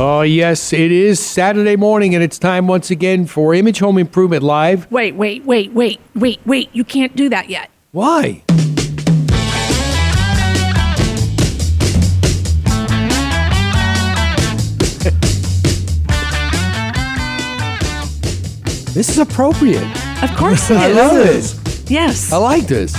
Oh, yes, it is Saturday morning, and it's time once again for Image Home Improvement Live. Wait, wait, wait, wait, wait, wait. You can't do that yet. Why? this is appropriate. Of course it I love this. Yes. I like this.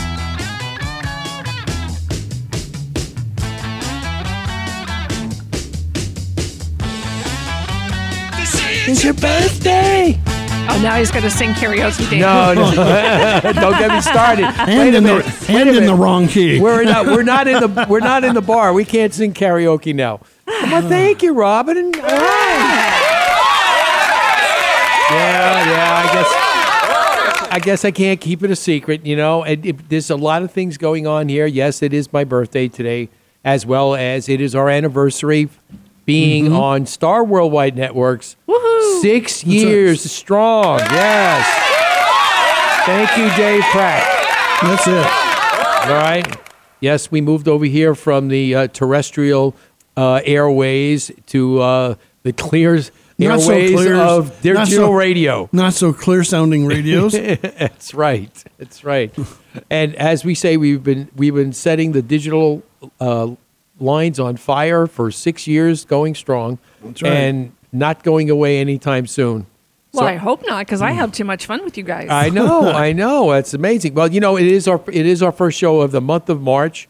It's your birthday. Oh, now he's going to sing karaoke dance. No, no. don't get me started. Wait and a in, minute. the, Wait and a in the wrong key. We're not. We're not in the. We're not in the bar. We can't sing karaoke now. Come on, thank you, Robin. And, all right. Yeah, yeah. I guess. I guess I can't keep it a secret. You know, and it, there's a lot of things going on here. Yes, it is my birthday today, as well as it is our anniversary being on Star Worldwide Networks. Woohoo. Six years strong. Yes. Thank you, Dave Pratt. That's it. All right. Yes, we moved over here from the uh, terrestrial uh, airways to uh, the Not so airways clear- of digital so- radio. Not so clear sounding radios. That's right. That's right. and as we say, we've been we've been setting the digital uh, lines on fire for six years, going strong, right. and not going away anytime soon. Well, So- I hope not, because I have too much fun with you guys. I know, I know. That's amazing. Well, you know, it is our it is our first show of the month of March,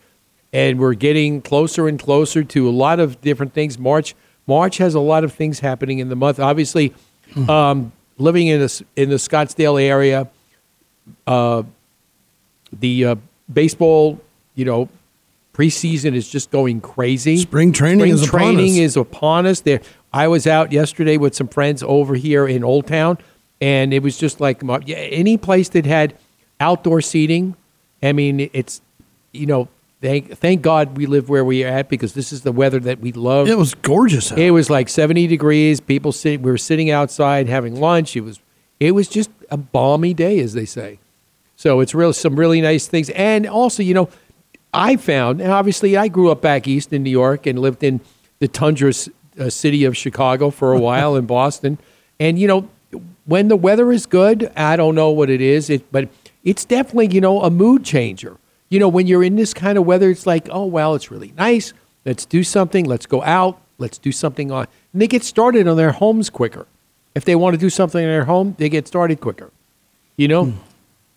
and we're getting closer and closer to a lot of different things. March March has a lot of things happening in the month. Obviously, um, living in the in the Scottsdale area, uh, the uh, baseball, you know, preseason is just going crazy. Spring training Spring is upon training us. is upon us. There, I was out yesterday with some friends over here in Old Town, and it was just like any place that had outdoor seating. I mean, it's you know, thank thank God we live where we are at because this is the weather that we love. It was gorgeous. out. It was like 70 degrees. People sitting, we were sitting outside having lunch. It was, it was just a balmy day, as they say. So it's real, some really nice things. And also, you know, I found, and obviously I grew up back east in New York and lived in the tundra uh, city of Chicago for a while in Boston. And, you know, when the weather is good, I don't know what it is, it, but it's definitely, you know, a mood changer. You know, when you're in this kind of weather, it's like, oh, well, it's really nice. Let's do something. Let's go out. Let's do something on. And they get started on their homes quicker. If they want to do something in their home, they get started quicker. You know?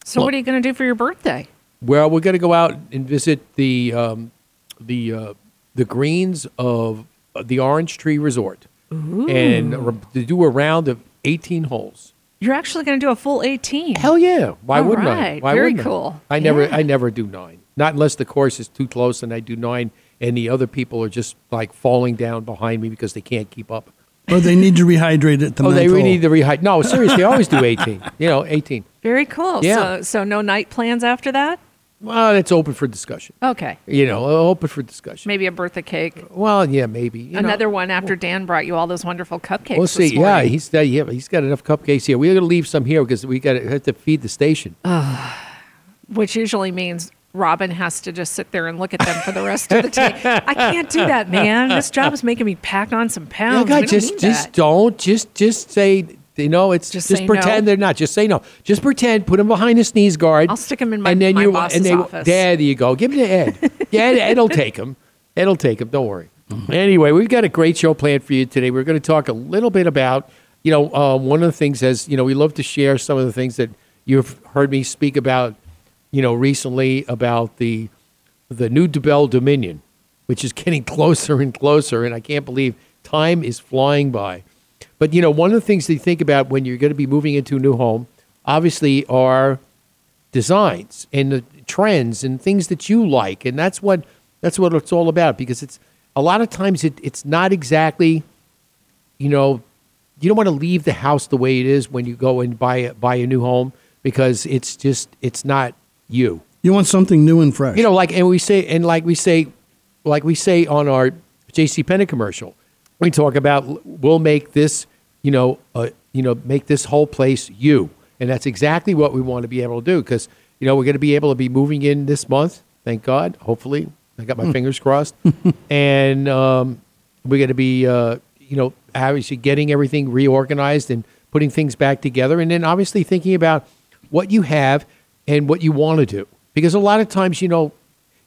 so, what are you going to do for your birthday? Well, we're going to go out and visit the um, the uh, the greens of the Orange Tree Resort and r- to do a round of 18 holes. You're actually going to do a full 18. Hell yeah! Why All wouldn't I? Why Very wouldn't I? cool. I never Yeah. I never do nine. Not unless the course is too close and I do nine, and the other people are just like falling down behind me because they can't keep up. or they need to rehydrate at The oh, they really need to rehydrate. No, seriously, I always do 18. You know, 18. Very cool. Yeah. So, so no night plans after that? Well, it's open for discussion. Okay. You know, open for discussion. Maybe a birthday cake. Well, yeah, maybe. You know. Another one after Dan brought you all those wonderful cupcakes. We'll see. Yeah, he's uh, yeah, he's got enough cupcakes here. We're gonna leave some here because we got to have to feed the station. which usually means Robin has to just sit there and look at them for the rest of the day. I can't do that, man. This job is making me pack on some pounds. Look, We I don't just just don't just just say you know it's Just just, pretend no? they're not. Just say no. Just pretend. Put them behind a sneeze guard. I'll stick 'em in my- and then my you boss's and they, office. There you go. Give it to Ed. yeah, Ed, Ed'll take them. Ed'll take them. Don't worry. Anyway, we've got a great show planned for you today. We're going to talk a little bit about you know uh, one of the things as you know we love to share some of the things that you've heard me speak about you know recently about the the new Dubell Dominion, which is getting closer and closer, and I can't believe time is flying by. But you know, one of the things to think about when you're going to be moving into a new home, obviously, are designs and the trends and things that you like, and that's what That's what it's all about because it's a lot of times it, it's not exactly, you know, you don't want to leave the house the way it is when you go and buy a, buy a new home because it's just it's not you. You want something new and fresh. You know, like and we say and like we say, like we say on our J.C. Penney commercial, we talk about we'll make this, you know, uh, you know, make this whole place you, and that's exactly what we want to be able to do because you know we're going to be able to be moving in this month. Thank God. Hopefully, I got my fingers crossed, and um, we're going to be, uh, you know, obviously getting everything reorganized and putting things back together, and then obviously thinking about what you have and what you want to do because a lot of times, you know,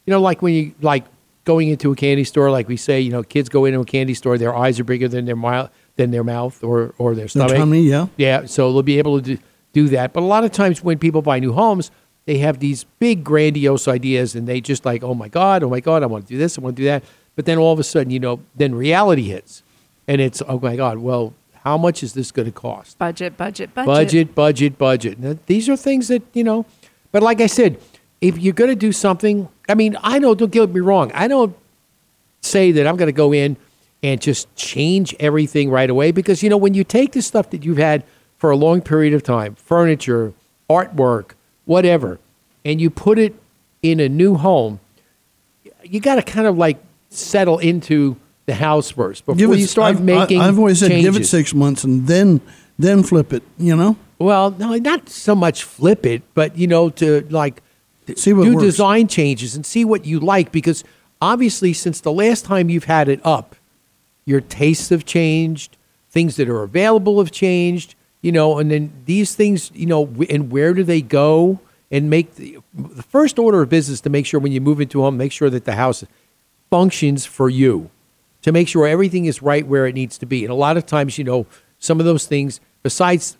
you know, like when you like going into a candy store, like we say, you know, kids go into a candy store, their eyes are bigger than their mouth, than their mouth or or their the stomach. tummy, yeah. Yeah, so they'll be able to do, do that. But a lot of times when people buy new homes, they have these big grandiose ideas and they just like, oh my God, oh my God, I want to do this, I want to do that. But then all of a sudden, you know, then reality hits. And it's, oh my God, well, how much is this going to cost? Budget, budget, budget. budget, budget, budget. Now, these are things that you know. But like I said, if you're going to do something, I mean, I know. Don't get me wrong. I don't say that I'm going to go in and just change everything right away because you know when you take the stuff that you've had for a long period of time, furniture, artwork, whatever, and you put it in a new home, you got to kind of like settle into the house first before it- you start I've, making. I, have always said give it six months and then then flip it. You know, Well, no, not so much flip it, but you know, to like See what do works. design changes and see what you like because obviously, since the last time you've had it up, your tastes have changed, things that are available have changed, you know, and then these things, you know, and where do they go? And make the, the first order of business to make sure when you move into a home, make sure that the house functions for you to make sure everything is right where it needs to be. And a lot of times, you know, some of those things, besides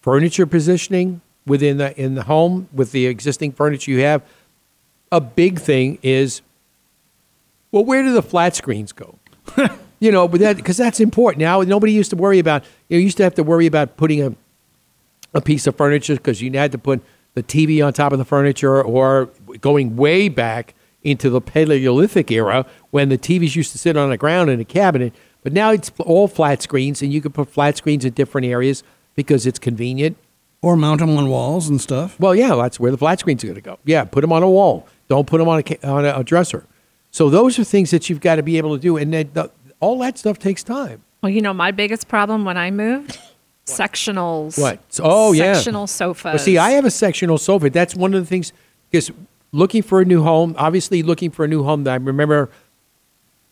furniture positioning within the in the home with the existing furniture you have, a big thing is, well, where do the flat screens go? you know, but that because that's important. Now nobody used to worry about. You know, you used to have to worry about putting a a piece of furniture because you had to put the TV on top of the furniture, or going way back into the Paleolithic era when the TVs used to sit on the ground in a cabinet. But now it's all flat screens, and you can put flat screens in different areas because it's convenient. Or mount them on walls and stuff. Well, yeah, that's where the flat screens are going to go. Yeah, put them on a wall. Don't put them on a on a, a dresser. So those are things that you've got to be able to do, and then the, all that stuff takes time. Well, you know, my biggest problem when I moved, sectionals. What? Oh, yeah. Sectional sofas. Well, see, I have a sectional sofa. That's one of the things because looking for a new home, obviously looking for a new home. that I remember,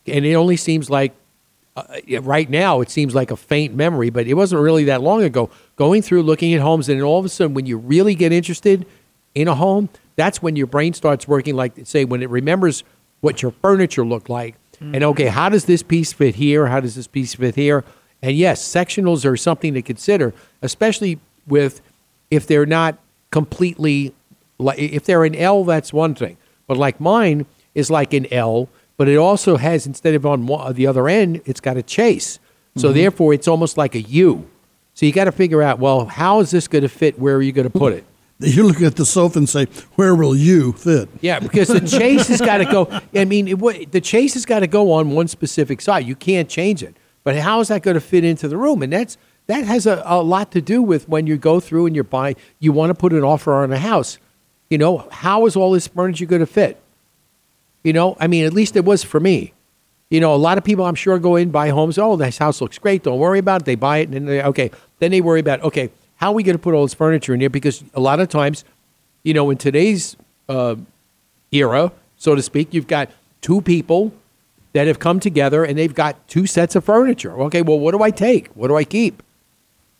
and it only seems like uh, right now it seems like a faint memory, but it wasn't really that long ago. Going through looking at homes, and all of a sudden, when you really get interested in a home, that's when your brain starts working. Like say, when it remembers what your furniture looked like, and okay, how does this piece fit here? How does this piece fit here? And yes, sectionals are something to consider, especially with if they're not completely like if they're an L, that's one thing. But like mine is like an L, but it also has instead of on one, the other end, it's got a chaise. So mm-hmm. therefore, it's almost like a U. So you got to figure out, well, how is this going to fit? Where are you going to put it? You look at the sofa and say, "Where will you fit?" Yeah, because the chaise has got to go. I mean, it, the chaise has got to go on one specific side. You can't change it. But how is that going to fit into the room? And that's that has a, a lot to do with when you go through and you're buying. You want to put an offer on a house. You know, how is all this furniture going to fit? You know, I mean, at least it was for me. You know, a lot of people I'm sure go in buy homes. Oh, this house looks great. Don't worry about it. They buy it and then they okay. Then they worry about okay, how are we going to put all this furniture in here? Because a lot of times, you know, in today's uh, era, so to speak, you've got two people that have come together and they've got two sets of furniture. Okay, well, what do I take? What do I keep?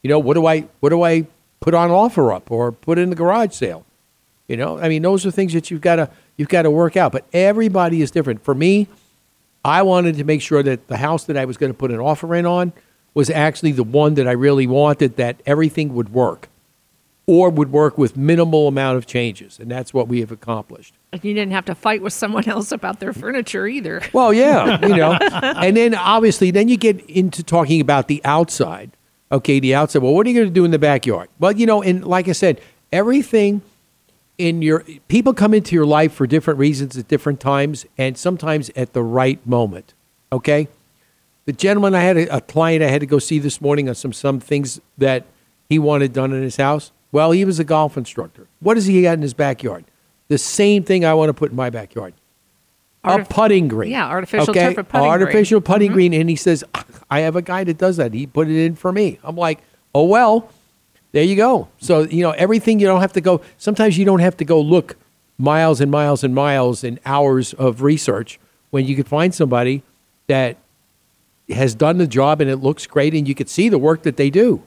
You know, what do I what do I put on offer up or put in the garage sale? You know, I mean, those are things that you've got to you've got to work out. But everybody is different. For me, I wanted to make sure that the house that I was going to put an offer in on was actually the one that I really wanted. That everything would work, or would work with minimal amount of changes, and that's what we have accomplished. And you didn't have to fight with someone else about their furniture either. Well, yeah, you know, and then obviously, then you get into talking about the outside. Okay, the outside. Well, what are you going to do in the backyard? Well, you know, and like I said, everything in your people come into your life for different reasons at different times and sometimes at the right moment. Okay? The gentleman I had a, a client I had to go see this morning on some some things that he wanted done in his house. Well, he was a golf instructor. What does he got in his backyard? The same thing I want to put in my backyard. a putting green. Yeah, artificial turf or putting green. Artificial putting mm-hmm. green. And he says, I have a guy that does that. He put it in for me. I'm like, oh, well, there you go. So, you know, everything you don't have to go, sometimes you don't have to go look miles and miles and miles and hours of research when you could find somebody that has done the job and it looks great and you could see the work that they do.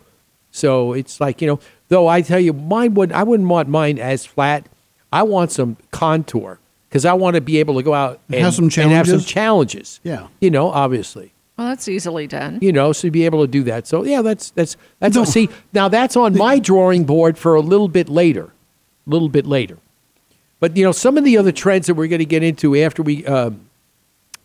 So it's like, you know, though I tell you, mine would I wouldn't want mine as flat. I want some contour because I want to be able to go out and Have some and have some challenges? challenges. Yeah. You know, obviously. Well, that's easily done. You know, so to be able to do that. So yeah, that's that's that's see now that's on my drawing board for a little bit later, a little bit later. But you know, some of the other trends that we're going to get into after we um,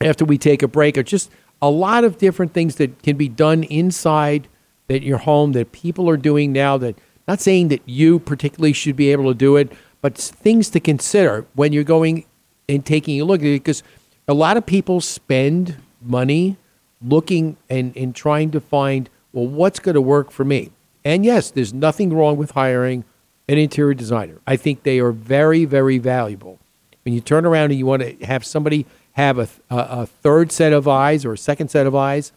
after we take a break are just a lot of different things that can be done inside that your home that people are doing now. That not saying that you particularly should be able to do it, but things to consider when you're going and taking a look at it. Because a lot of people spend money looking and, and trying to find well what's going to work for me. And yes, there's nothing wrong with hiring an interior designer. I think they are very very valuable when you turn around and you want to have somebody have a, a, a third set of eyes or a second set of eyes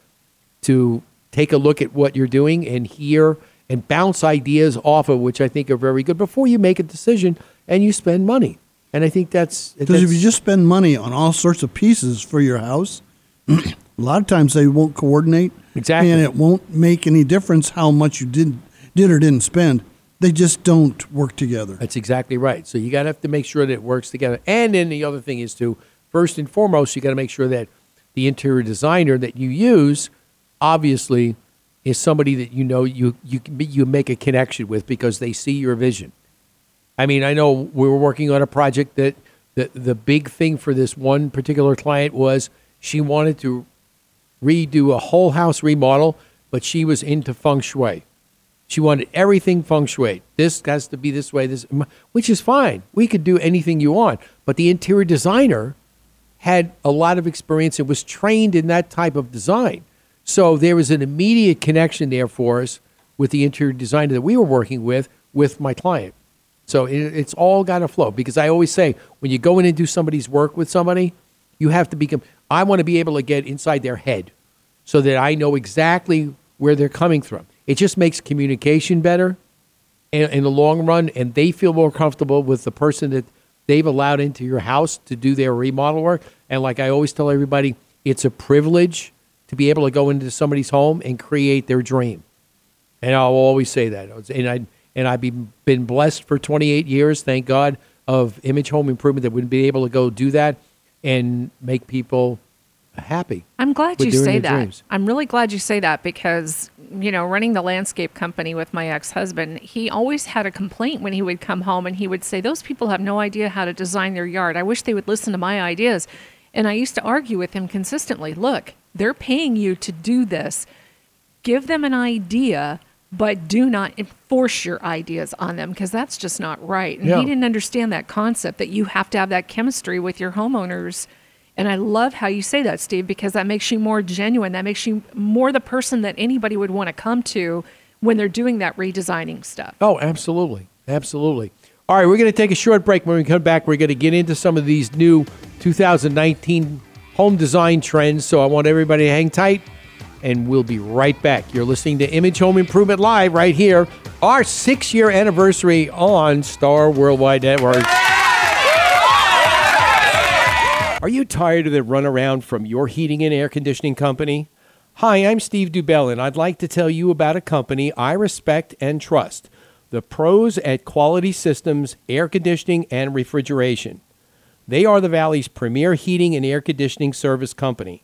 to take a look at what you're doing and hear and bounce ideas off of which I think are very good before you make a decision and you spend money. And I think that's Because if you just spend money on all sorts of pieces for your house, a lot of times they won't coordinate. Exactly. And it won't make any difference how much you did did or didn't spend. They just don't work together. That's exactly right. So you got to have to make sure that it works together. And then the other thing is to first and foremost, you got to make sure that the interior designer that you use, obviously, is somebody that you know you you you make a connection with because they see your vision. I mean, I know we were working on a project that the the big thing for this one particular client was she wanted to redo a whole house remodel, but she was into feng shui. She wanted everything feng shui. This has to be this way, this, which is fine. We could do anything you want. But the interior designer had a lot of experience and was trained in that type of design. So there was an immediate connection there for us with the interior designer that we were working with, with my client. So it, it's all got to flow because I always say when you go in and do somebody's work with somebody, you have to become, I want to be able to get inside their head so that I know exactly where they're coming from. It just makes communication better in, in the long run, and they feel more comfortable with the person that they've allowed into your house to do their remodel work. And like I always tell everybody, it's a privilege to be able to go into somebody's home and create their dream. And I'll always say that. And I and I've been blessed for 28 years, thank God, of Image Home Improvement that would be able to go do that and make people happy. I'm glad you say that. dreams. I'm really glad you say that because, you know, running the landscape company with my ex husband, he always had a complaint when he would come home and he would say, Those people have no idea how to design their yard. I wish they would listen to my ideas. And I used to argue with him consistently look, they're paying you to do this. Give them an idea, but do not enforce your ideas on them because that's just not right. And Yeah. he didn't understand that concept that you have to have that chemistry with your homeowners. And I love how you say that, Steve, because that makes you more genuine. That makes you more the person that anybody would want to come to when they're doing that redesigning stuff. Oh, absolutely. Absolutely. All right, we're going to take a short break. When we come back, we're going to get into some of these new 2019 home design trends. So I want everybody to hang tight, and we'll be right back. You're listening to Image Home Improvement Live right here, our six year anniversary on Star Worldwide Network. Are you tired of the runaround from your heating and air conditioning company? Hi, I'm Steve Dubell, and I'd like to tell you about a company I respect and trust the pros at Quality Systems Air Conditioning and Refrigeration. They are the Valley's premier heating and air conditioning service company.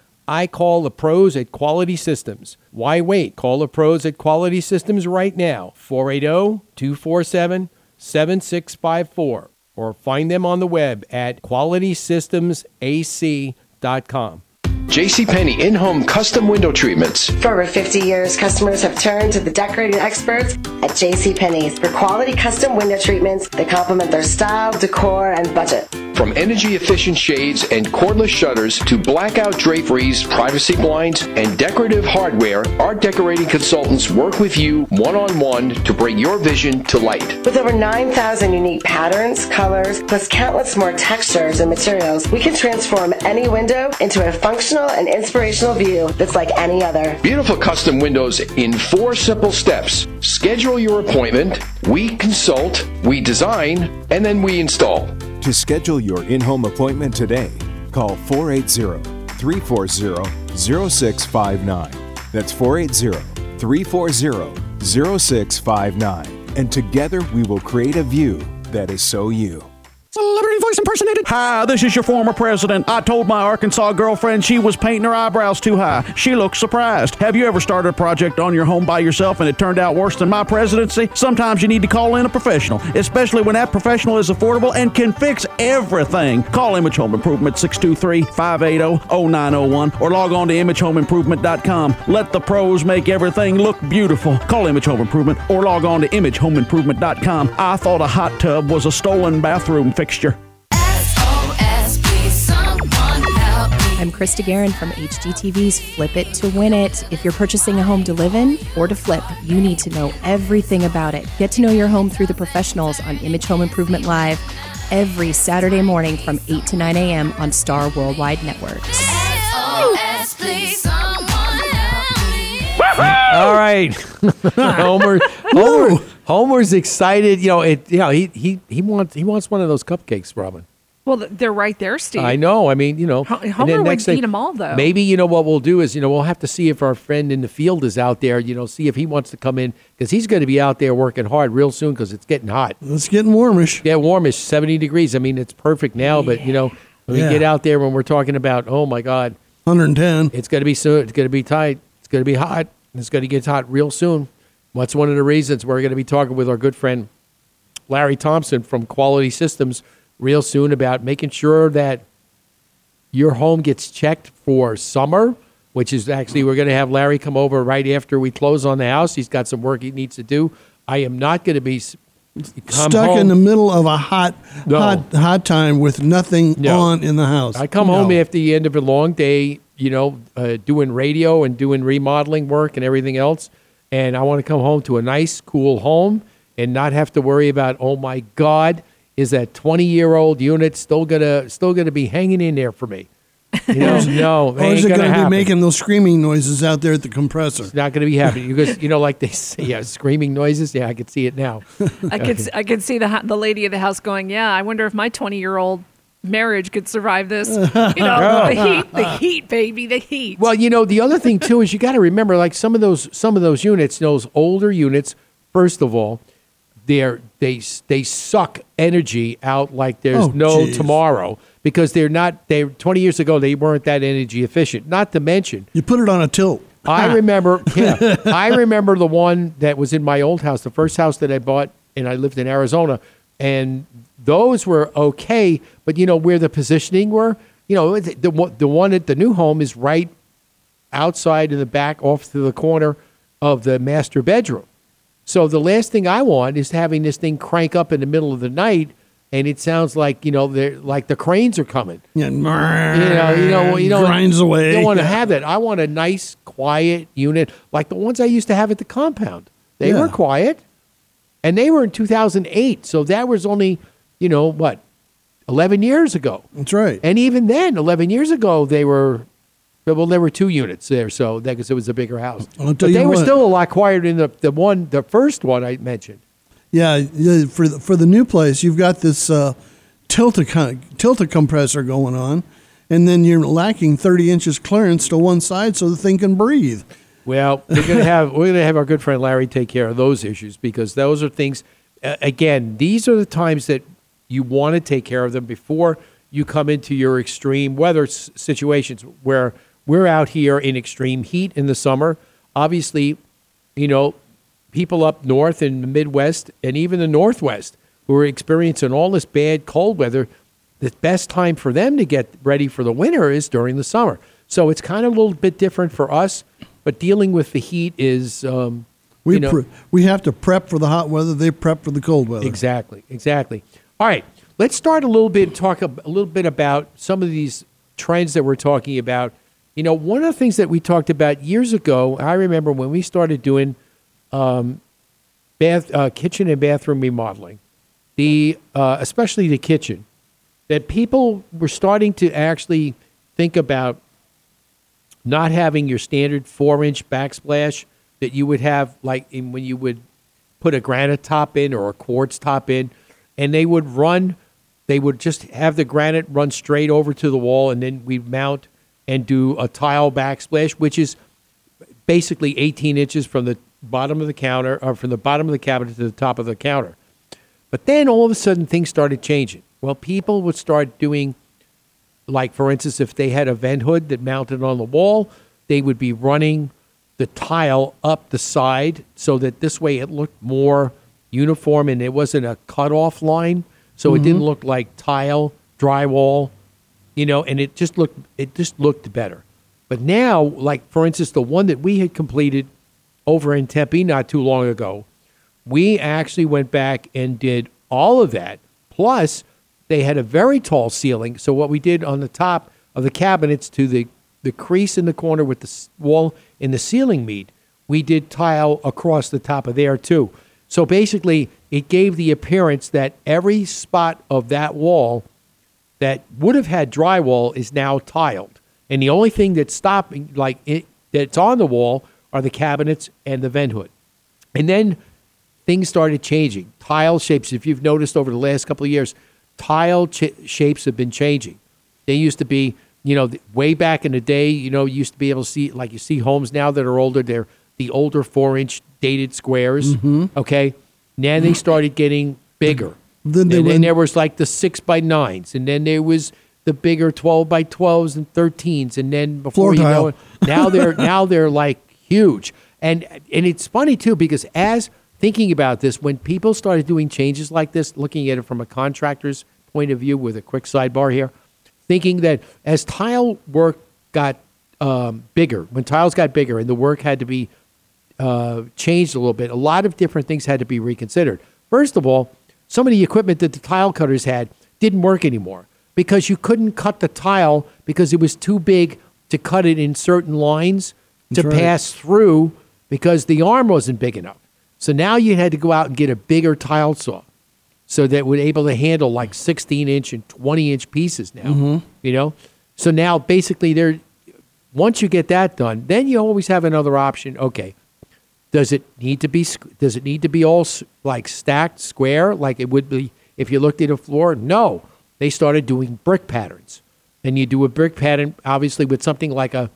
I call the pros at Quality Systems. Why wait? Call the pros at Quality Systems right now. oh, 480 247 7654. Or find them on the web at qualitysystemsac.com. JCPenney in-home custom window treatments. For over 50 years, customers have turned to the decorating experts at JCPenney's for quality custom window treatments that complement their style, decor, and budget. From energy efficient shades and cordless shutters to blackout draperies, privacy blinds, and decorative hardware, our decorating consultants work with you one on one to bring your vision to light. With over 9,000 unique patterns, colors, plus countless more textures and materials, we can transform any window into a functional and inspirational view that's like any other. Beautiful custom windows in four simple steps. Schedule your appointment, we consult, we design, and then we install. To schedule your in home appointment today, call 480 340 0659. That's 480 340 0659. And together we will create a view that is so you. Celebrity voice impersonated. Hi, this is your former president. I told my Arkansas girlfriend she was painting her eyebrows too high. She looked surprised. Have you ever started a project on your home by yourself and it turned out worse than my presidency? Sometimes you need to call in a professional, especially when that professional is affordable and can fix everything. Call Image Home Improvement 623-580-0901 or log on to imagehomeimprovement.com. Let the pros make everything look beautiful. Call Image Home Improvement or log on to imagehomeimprovement.com. I thought a hot tub was a stolen bathroom fixture. I'm Krista Guerin from HGTV's Flip It to Win It. If you're purchasing a home to live in or to flip, you need to know everything about it. Get to know your home through the professionals on Image Home Improvement Live every Saturday morning from 8 to 9 a.m. on Star Worldwide Networks. All right, Homer. Homer. Homer's excited. You know, it. You know, he he he wants he wants one of those cupcakes, Robin. Well, they're right there, Steve. I know. I mean, you know, Ho- and Homer then would next thing- eat 'em all, though. Maybe you know what we'll do is you know we'll have to see if our friend in the field is out there. You know, see if he wants to come in because he's going to be out there working hard real soon because it's getting hot. It's getting warmish. Yeah, warmish, seventy degrees. I mean, it's perfect now, but you know, when Yeah. we get out there when we're talking about, oh my God, 110. it's going to be so. It's going to be tight. It's going to be hot. It's going to get hot real soon. What's one of the reasons we're going to be talking with our good friend Larry Thompson from Quality Systems real soon about making sure that your home gets checked for summer, which is actually we're going to have Larry come over right after we close on the house. He's got some work he needs to do. I am not going to be Stuck home. in the middle of a hot, No. hot, hot time with nothing No. on in the house. I come No. home after the end of a long day, you know, uh, doing radio and doing remodeling work and everything else, and I want to come home to a nice, cool home and not have to worry about, oh my God, is that twenty-year-old unit still gonna still gonna be hanging in there for me? You know, no, Or is it gonna going to be making those screaming noises out there at the compressor? It's not going to be happening because you know, like they say, yeah, screaming noises. Yeah, I can see it now. I could s- I could see the the lady of the house going, yeah. I wonder if my 20 year old marriage could survive this. You know, the heat, the heat, baby, the heat. Well, you know, the other thing too is you got to remember, like some of those some of those units, those older units. First of all, they're they they suck energy out like there's Oh, no geez. tomorrow because they're not. They 20 years ago they weren't that energy efficient. Not to mention, You put it on a tilt. I remember, yeah, I remember the one that was in my old house, the first house that I bought, and I lived in Arizona, and those were okay, but you know where the positioning were, you know, the the, one- the one at the new home is right outside in the back, off to the corner of the master bedroom. So the last thing I want is having this thing crank up in the middle of the night, and it sounds like you know, they're like the cranes are coming. Yeah, You know, you know, you know, grinds away. You don't want to have that. I want a nice, quiet unit like the ones I used to have at the compound. They Yeah. were quiet, and they were in 2008. So that was only, you know, what, 11 years ago. That's right. And even then, 11 years ago, they were, well, there were two units there, so that because it was a bigger house. But they were what. still a lot quieter than the, the one, the first one I mentioned. Yeah, yeah, for the, for the new place, you've got this uh, tilta tilta compressor going on, and then you're lacking 30 inches clearance to one side so the thing can breathe. Well, we're gonna have we're gonna have our good friend Larry take care of those issues because those are things. Again, these are the times that you want to take care of them before you come into your extreme weather s- situations where we're out here in extreme heat in the summer. Obviously, you know, people up north in the Midwest and even the Northwest who are experiencing all this bad cold weather, the best time for them to get ready for the winter is during the summer. So it's kind of a little bit different for us, but dealing with the heat is, um, We you know, pre- we have to prep for the hot weather. They prep for the cold weather. Exactly, exactly. All right, let's start a little bit talk a, a little bit about some of these trends that we're talking about. You know, one of the things that we talked about years ago, I remember when we started doing um, bath, uh, kitchen and bathroom remodeling, the uh, especially the kitchen, that people were starting to actually think about not having your standard four inch backsplash that you would have like in when you would put a granite top in or a quartz top in and they would run they would just have the granite run straight over to the wall and then we'd mount and do a tile backsplash which is basically 18 inches from the bottom of the counter or from the bottom of the cabinet to the top of the counter. But then all of a sudden things started changing. Well people would start doing like for instance if they had a vent hood that mounted on the wall they would be running the tile up the side so that this way it looked more uniform and it wasn't a cutoff line. So it didn't Mhm. look like tile drywall you know and it just looked it just looked better. But now like for instance the one that we had completed over in tempe not too long ago we actually went back and did all of that. Plus they had a very tall ceiling so what we did on the top of the cabinets to the the crease in the corner with the wall in the ceiling meet we did tile across the top of there too so basically it gave the appearance that every spot of that wall that would have had drywall is now tiled. And the only thing that's stopping, like it, that's on the wall, are the cabinets and the vent hood. And then things started changing. Tile shapes, if you've noticed over the last couple of years, tile ch- shapes have been changing. They used to be, you know, way back in the day, you know, you used to be able to see, like you see homes now that are older, they're the older four inch dated squares. Mhm. Okay. Now they started getting bigger. Then they and then went- there was like the six by nines, and then there was the bigger twelve by twelves and thirteens, and then before Floor you know it, now they're now they're like huge. And and it's funny too because as thinking about this, when people started doing changes like this, looking at it from a contractor's point of view, with a quick sidebar here, thinking that as tile work got um, bigger, when tiles got bigger and the work had to be uh, changed a little bit. A lot of different things had to be reconsidered. First of all, some of the equipment that the tile cutters had didn't work anymore because you couldn't cut the tile because it was too big to cut it in certain lines to right. pass through because the arm wasn't big enough. So now you had to go out and get a bigger tile saw so that would able to handle like 16 inch and 20 inch pieces now. Mhm. You know, so now basically there, once you get that done, then you always have another option. Okay, does it need to be does it need to be all like stacked square like it would be if you looked at a floor? No, they started doing brick patterns, and you do a brick pattern obviously with something like a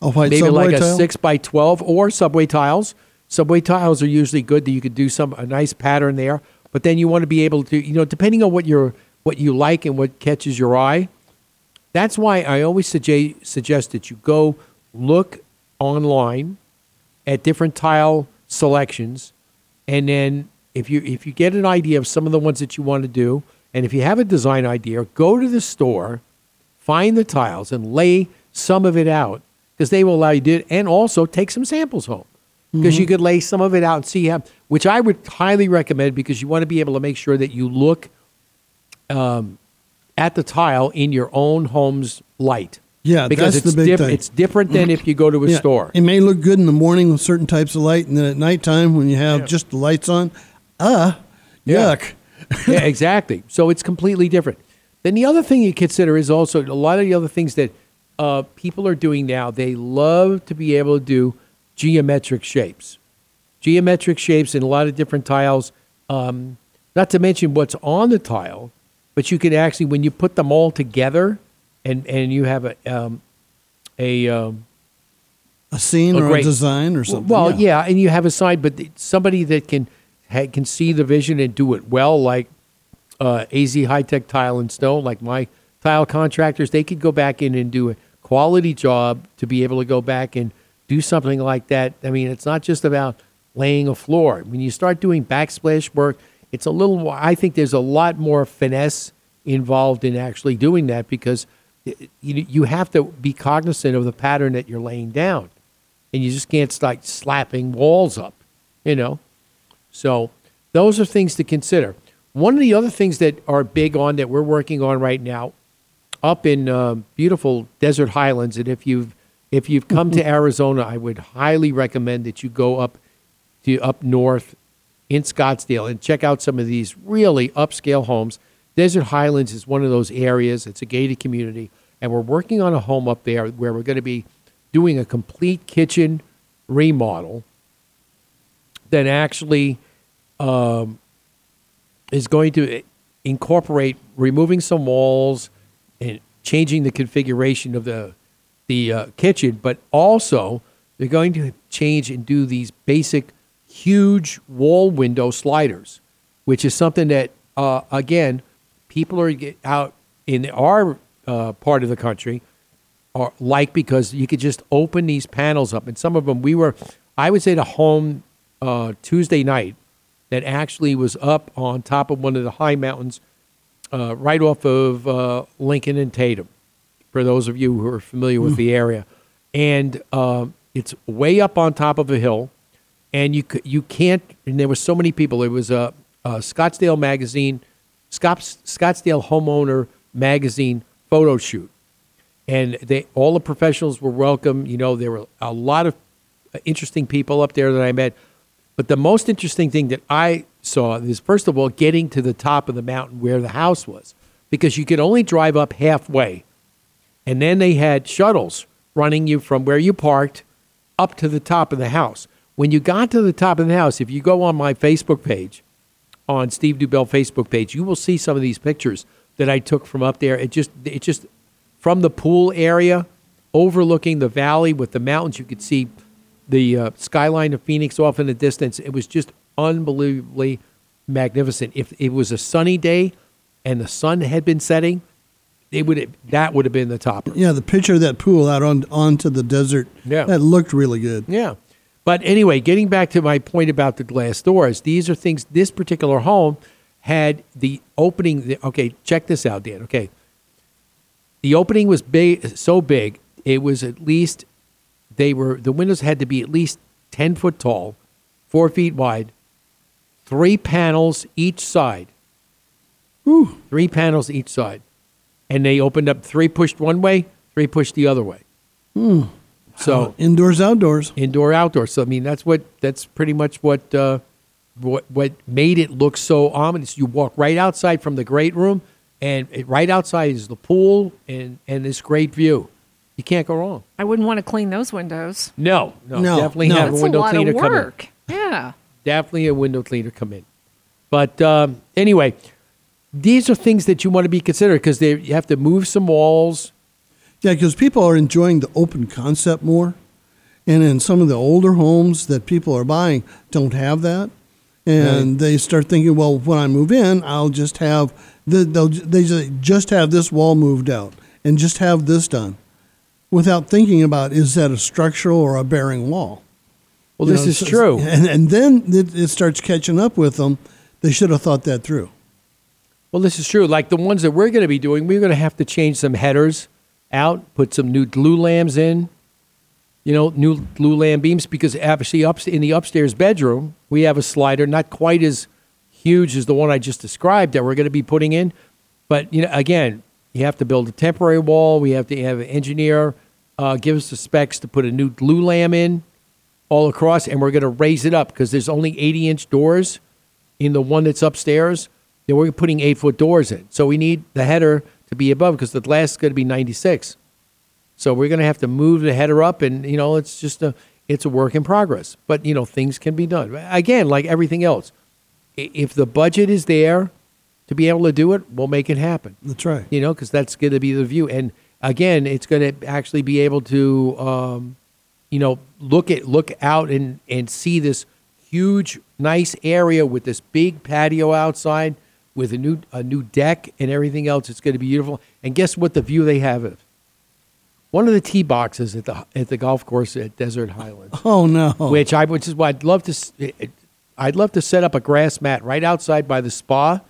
A maybe like a tile? six by twelve or subway tiles. Subway tiles are usually good that you could do some a nice pattern there, but then you want to be able to you know depending on what your what you like and what catches your eye. That's why I always suggest suggest that you go look online at different tile selections, and then if you if you get an idea of some of the ones that you want to do, and if you have a design idea, go to the store, find the tiles, and lay some of it out because they will allow you to do it, and also take some samples home because you Mhm. could lay some of it out and see how, which I would highly recommend because you want to be able to make sure that you look um, at the tile in your own home's light. Yeah, because it's diff-. It's different than if you go to a Yeah, store. It may look good in the morning with certain types of light, and then at nighttime when you have just the lights on, uh, Yeah. yuck. yeah, exactly. So it's completely different. Then the other thing you consider is also a lot of the other things that uh, people are doing now. They love to be able to do geometric shapes, geometric shapes in a lot of different tiles. Um, not to mention what's on the tile, but you can actually when you put them all together, and and you have a um, a um, A scene or a design or something. Well, yeah. yeah. and you have a sign, but somebody that can ha- can see the vision and do it well, like uh, AZ High Tech Tile and Stone, like my tile contractors, they could go back in and do a quality job to be able to go back and do something like that. I mean, it's not just about laying a floor. When you start doing backsplash work, it's a little. I think there's a lot more finesse involved in actually doing that because you you have to be cognizant of the pattern that you're laying down, and you just can't start slapping walls up, you know. So those are things to consider. One of the other things that are big on that we're working on right now, up in uh, beautiful desert highlands, and if you've if you've come to Arizona, I would highly recommend that you go up to up north in Scottsdale and check out some of these really upscale homes. Desert Highlands is one of those areas. It's a gated community, and we're working on a home up there where we're going to be doing a complete kitchen remodel that actually um, is going to incorporate removing some walls and changing the configuration of the the uh, kitchen, but also they're going to change and do these basic huge wall window sliders, which is something that uh, again people are out in our uh, part of the country are like because you could just open these panels up, and some of them we were, I would say, the home uh, Tuesday night that actually was up on top of one of the high mountains, uh, right off of uh, Lincoln and Tatum. For those of you who are familiar with the area, and um, it's way up on top of a hill, and you you can't. And there were so many people. It was a, a Scottsdale magazine, Scotts, Scottsdale homeowner magazine photo shoot, and they all the professionals were welcome. You know, there were a lot of uh, interesting people up there that I met. But the most interesting thing that I saw is first of all getting to the top of the mountain where the house was, because you could only drive up halfway, and then they had shuttles running you from where you parked up to the top of the house. When you got to the top of the house, if you go on my Facebook page, on Steve Dubell Facebook page, you will see some of these pictures that I took from up there. It just it just from the pool area overlooking the valley with the mountains, you could see the uh, skyline of Phoenix off in the distance. It was just unbelievably magnificent. If it was a sunny day and the sun had been setting, it would that would have been the top. Yeah, the picture of that pool out on onto the desert. Yeah. that looked really good. Yeah. But anyway, getting back to my point about the glass doors, these are things. This particular home had the opening. The, Okay, check this out, Dan. Okay, the opening was big, so big. It was at least they were the windows had to be at least ten foot tall, four feet wide, three panels each side. Ooh. Three panels each side, and they opened up three pushed one way, three pushed the other way. Hmm. So indoors, outdoors, indoor, outdoor. So I mean, that's what that's pretty much what uh, what what made it look so ominous. You walk right outside from the great room, and it, right outside is the pool and and this great view. You can't go wrong. I wouldn't want to clean those windows. No, no, No, definitely no. have That's a window a lot cleaner of come in. work. Yeah. Definitely a window cleaner come in. But um, anyway, these are things that you want to be considered because they you have to move some walls. Yeah, because people are enjoying the open concept more, and in some of the older homes that people are buying don't have that, and they start thinking, well, when I move in, I'll just have the they'll they just have this wall moved out and just have this done, without thinking about is that a structural or a bearing wall. Well, You this know, is so- true. and and then it, it starts catching up with them. They should have thought that through. Well, this is true. Like the ones that we're going to be doing, we're going to have to change some headers out, put some new glulams in, you know, new glulam beams because obviously up in the upstairs bedroom, we have a slider not quite as huge as the one I just described that we're going to be putting in. But, you know, again, you have to build a temporary wall. We have to have an engineer uh, give us the specs to put a new glulam in all across, and we're going to raise it up because there's only 80 inch doors in the one that's upstairs. We're putting eight foot doors in. So we need the header to be above because the glass is going to be 96. So we're going to have to move the header up, and you know it's just a it's a work in progress. But you know things can be done. Again, like everything else, if the budget is there to be able to do it, we'll make it happen. That's right. You know, because that's going to be the view. And again, it's going to actually be able to, um, you know, look at look out and and see this huge, nice area with this big patio outside with a new a new deck and everything else. It's going to be beautiful. And guess what? The view they have of one of the tee boxes at the at the golf course at Desert Highlands. Oh no! Which I which is why I'd love to. I'd love to set up a grass mat right outside by the spa,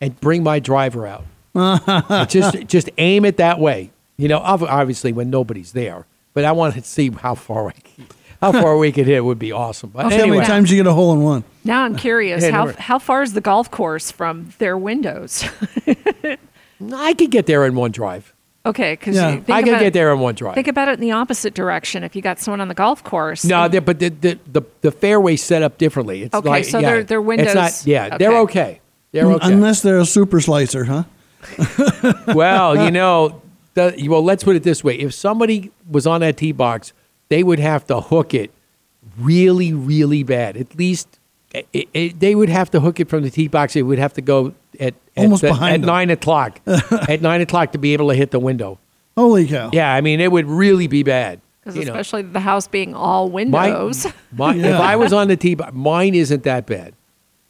and bring my driver out. Just just aim it that way. You know, obviously when nobody's there. But I want to see how far I can, how far we could hit would be awesome. But I'll see how many times you get a hole in one. Now I'm curious Yeah, how how far is the golf course from their windows? I could get there in one drive. okay, because Yeah. I could get there in one drive. Think about it in the opposite direction. If you got someone on the golf course, No, they're- but the, the the the fairway's set up differently. It's Okay, like, so yeah, their- their It's not, windows- yeah, they're okay. They're mm, okay. Unless they're a super slicer, huh? well, you know, the, well, let's put it this way: if somebody was on that tee box, they would have to hook it really, really bad. At least it, it, they would have to hook it from the tee box. It would have to go at at, Almost the- behind at them. nine o'clock. at nine o'clock to be able to hit the window. Holy cow! Yeah, I mean, it would really be bad. because You know, especially the house being all my- windows. my- If Yeah. I was on the tee box, mine isn't that bad.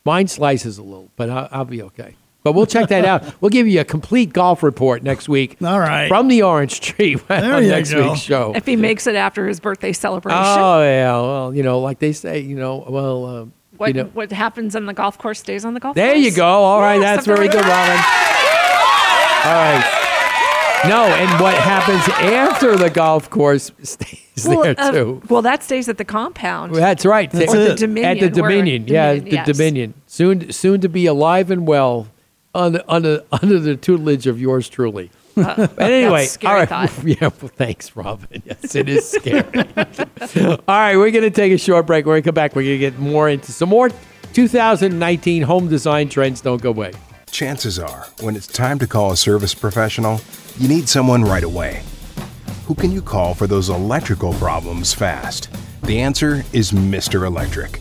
Mine slices a little, but I'll, I'll be okay. But we'll check that out. We'll give you a complete golf report next week. All right. From the Orange Tree There on you next go. week's show. if he makes it after his birthday celebration, Oh yeah, well, you know, like they say, you know, well, um, what you know, what happens on the golf course stays on the golf there course. There you go. All right, Yes, that's I'm very good, Robin. All right. No, and what happens after the golf course stays Well, there uh, too. well, that stays at the compound. That's right. That's Or the. Dominion. At the where- Dominion, yeah, Dominion, the yes. Dominion. Soon, soon to be alive and well, under under under the tutelage of yours truly. Uh, But anyway, that's a scary all right. thought. Yeah, well, thanks, Robin. Yes, it is scary. all right, we're going to take a short break. When we come back, we're going to get more into some more 2019 home design trends. Don't go away. Chances are, when it's time to call a service professional, you need someone right away. Who can you call for those electrical problems fast? The answer is Mr. Electric,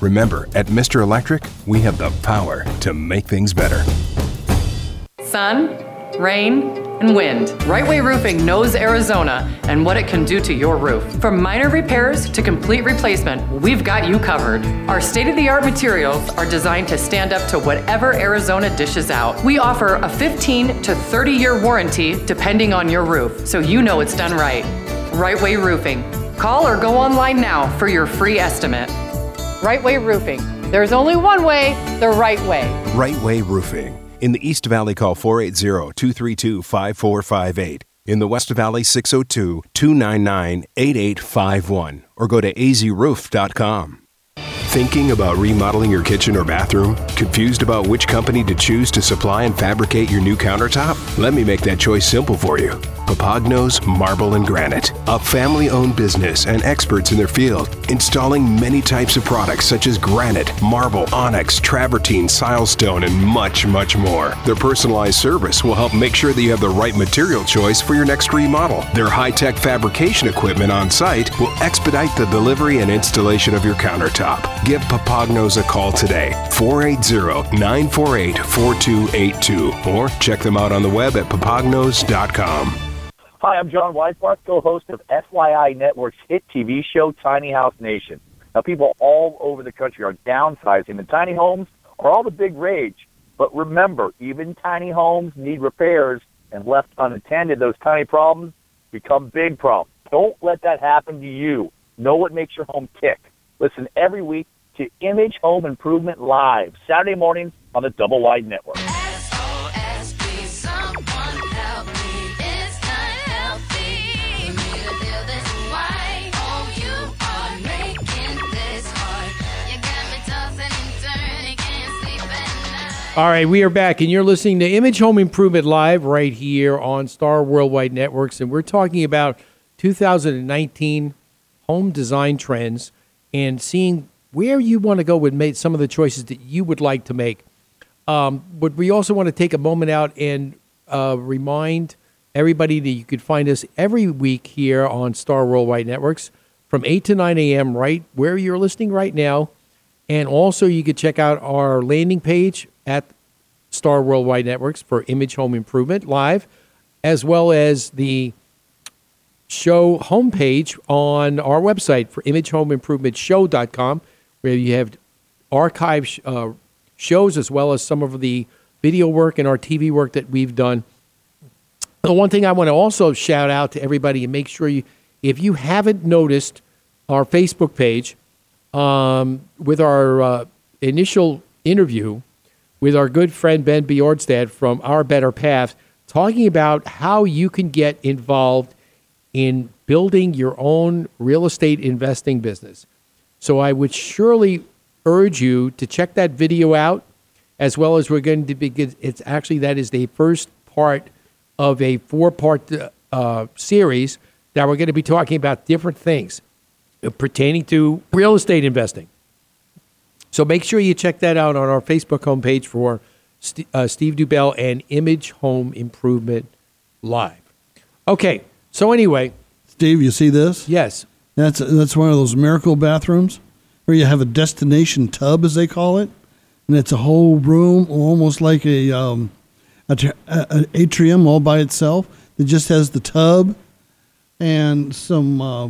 Remember, at Mr. Electric, we have the power to make things better. Sun, rain, and wind. Right Way Roofing knows Arizona and what it can do to your roof. From minor repairs to complete replacement, we've got you covered. Our state of the art materials are designed to stand up to whatever Arizona dishes out. We offer a 15 to 30 year warranty depending on your roof, so you know it's done right. Right Way Roofing. Call or go online now for your free estimate. Right Way Roofing. There's only one way, the right way. Right Way Roofing. In the East Valley, call 480 232 5458. In the West Valley, 602 299 8851. Or go to azroof.com. Thinking about remodeling your kitchen or bathroom? Confused about which company to choose to supply and fabricate your new countertop? Let me make that choice simple for you. Papagnos Marble and Granite, a family owned business and experts in their field, installing many types of products such as granite, marble, onyx, travertine, silestone, and much, much more. Their personalized service will help make sure that you have the right material choice for your next remodel. Their high tech fabrication equipment on site will expedite the delivery and installation of your countertop. Give Papagnos a call today, 480 948 4282, or check them out on the web at papagnos.com. Hi, I'm John Weissbarth, co-host of FYI Network's hit TV show Tiny House Nation. Now, people all over the country are downsizing, and tiny homes are all the big rage. But remember, even tiny homes need repairs, and left unattended, those tiny problems become big problems. Don't let that happen to you. Know what makes your home tick. Listen every week to Image Home Improvement Live, Saturday mornings on the Double Wide Network. All right, we are back, and you're listening to Image Home Improvement Live right here on Star Worldwide Networks, and we're talking about 2019 home design trends and seeing where you want to go with make some of the choices that you would like to make. Um, but we also want to take a moment out and uh, remind everybody that you could find us every week here on Star Worldwide Networks from 8 to 9 a.m. right where you're listening right now. And also, you could check out our landing page at Star Worldwide Networks for Image Home Improvement Live, as well as the show homepage on our website for imagehomeimprovement.show.com, where you have archive uh, shows as well as some of the video work and our TV work that we've done. The one thing I want to also shout out to everybody and make sure you, if you haven't noticed our Facebook page um, with our uh, initial interview with our good friend Ben Bjornstad from Our Better Path, talking about how you can get involved in building your own real estate investing business. So I would surely urge you to check that video out, as well as we're going to be. It's actually that is the first part of a four-part uh, series that we're going to be talking about different things pertaining to real estate investing. So make sure you check that out on our Facebook homepage for St- uh, Steve Dubell and Image Home Improvement Live. Okay, so anyway, Steve, you see this? Yes. That's that's one of those miracle bathrooms where you have a destination tub, as they call it, and it's a whole room, almost like a um, a, tr- a, an atrium all by itself. It just has the tub and some uh,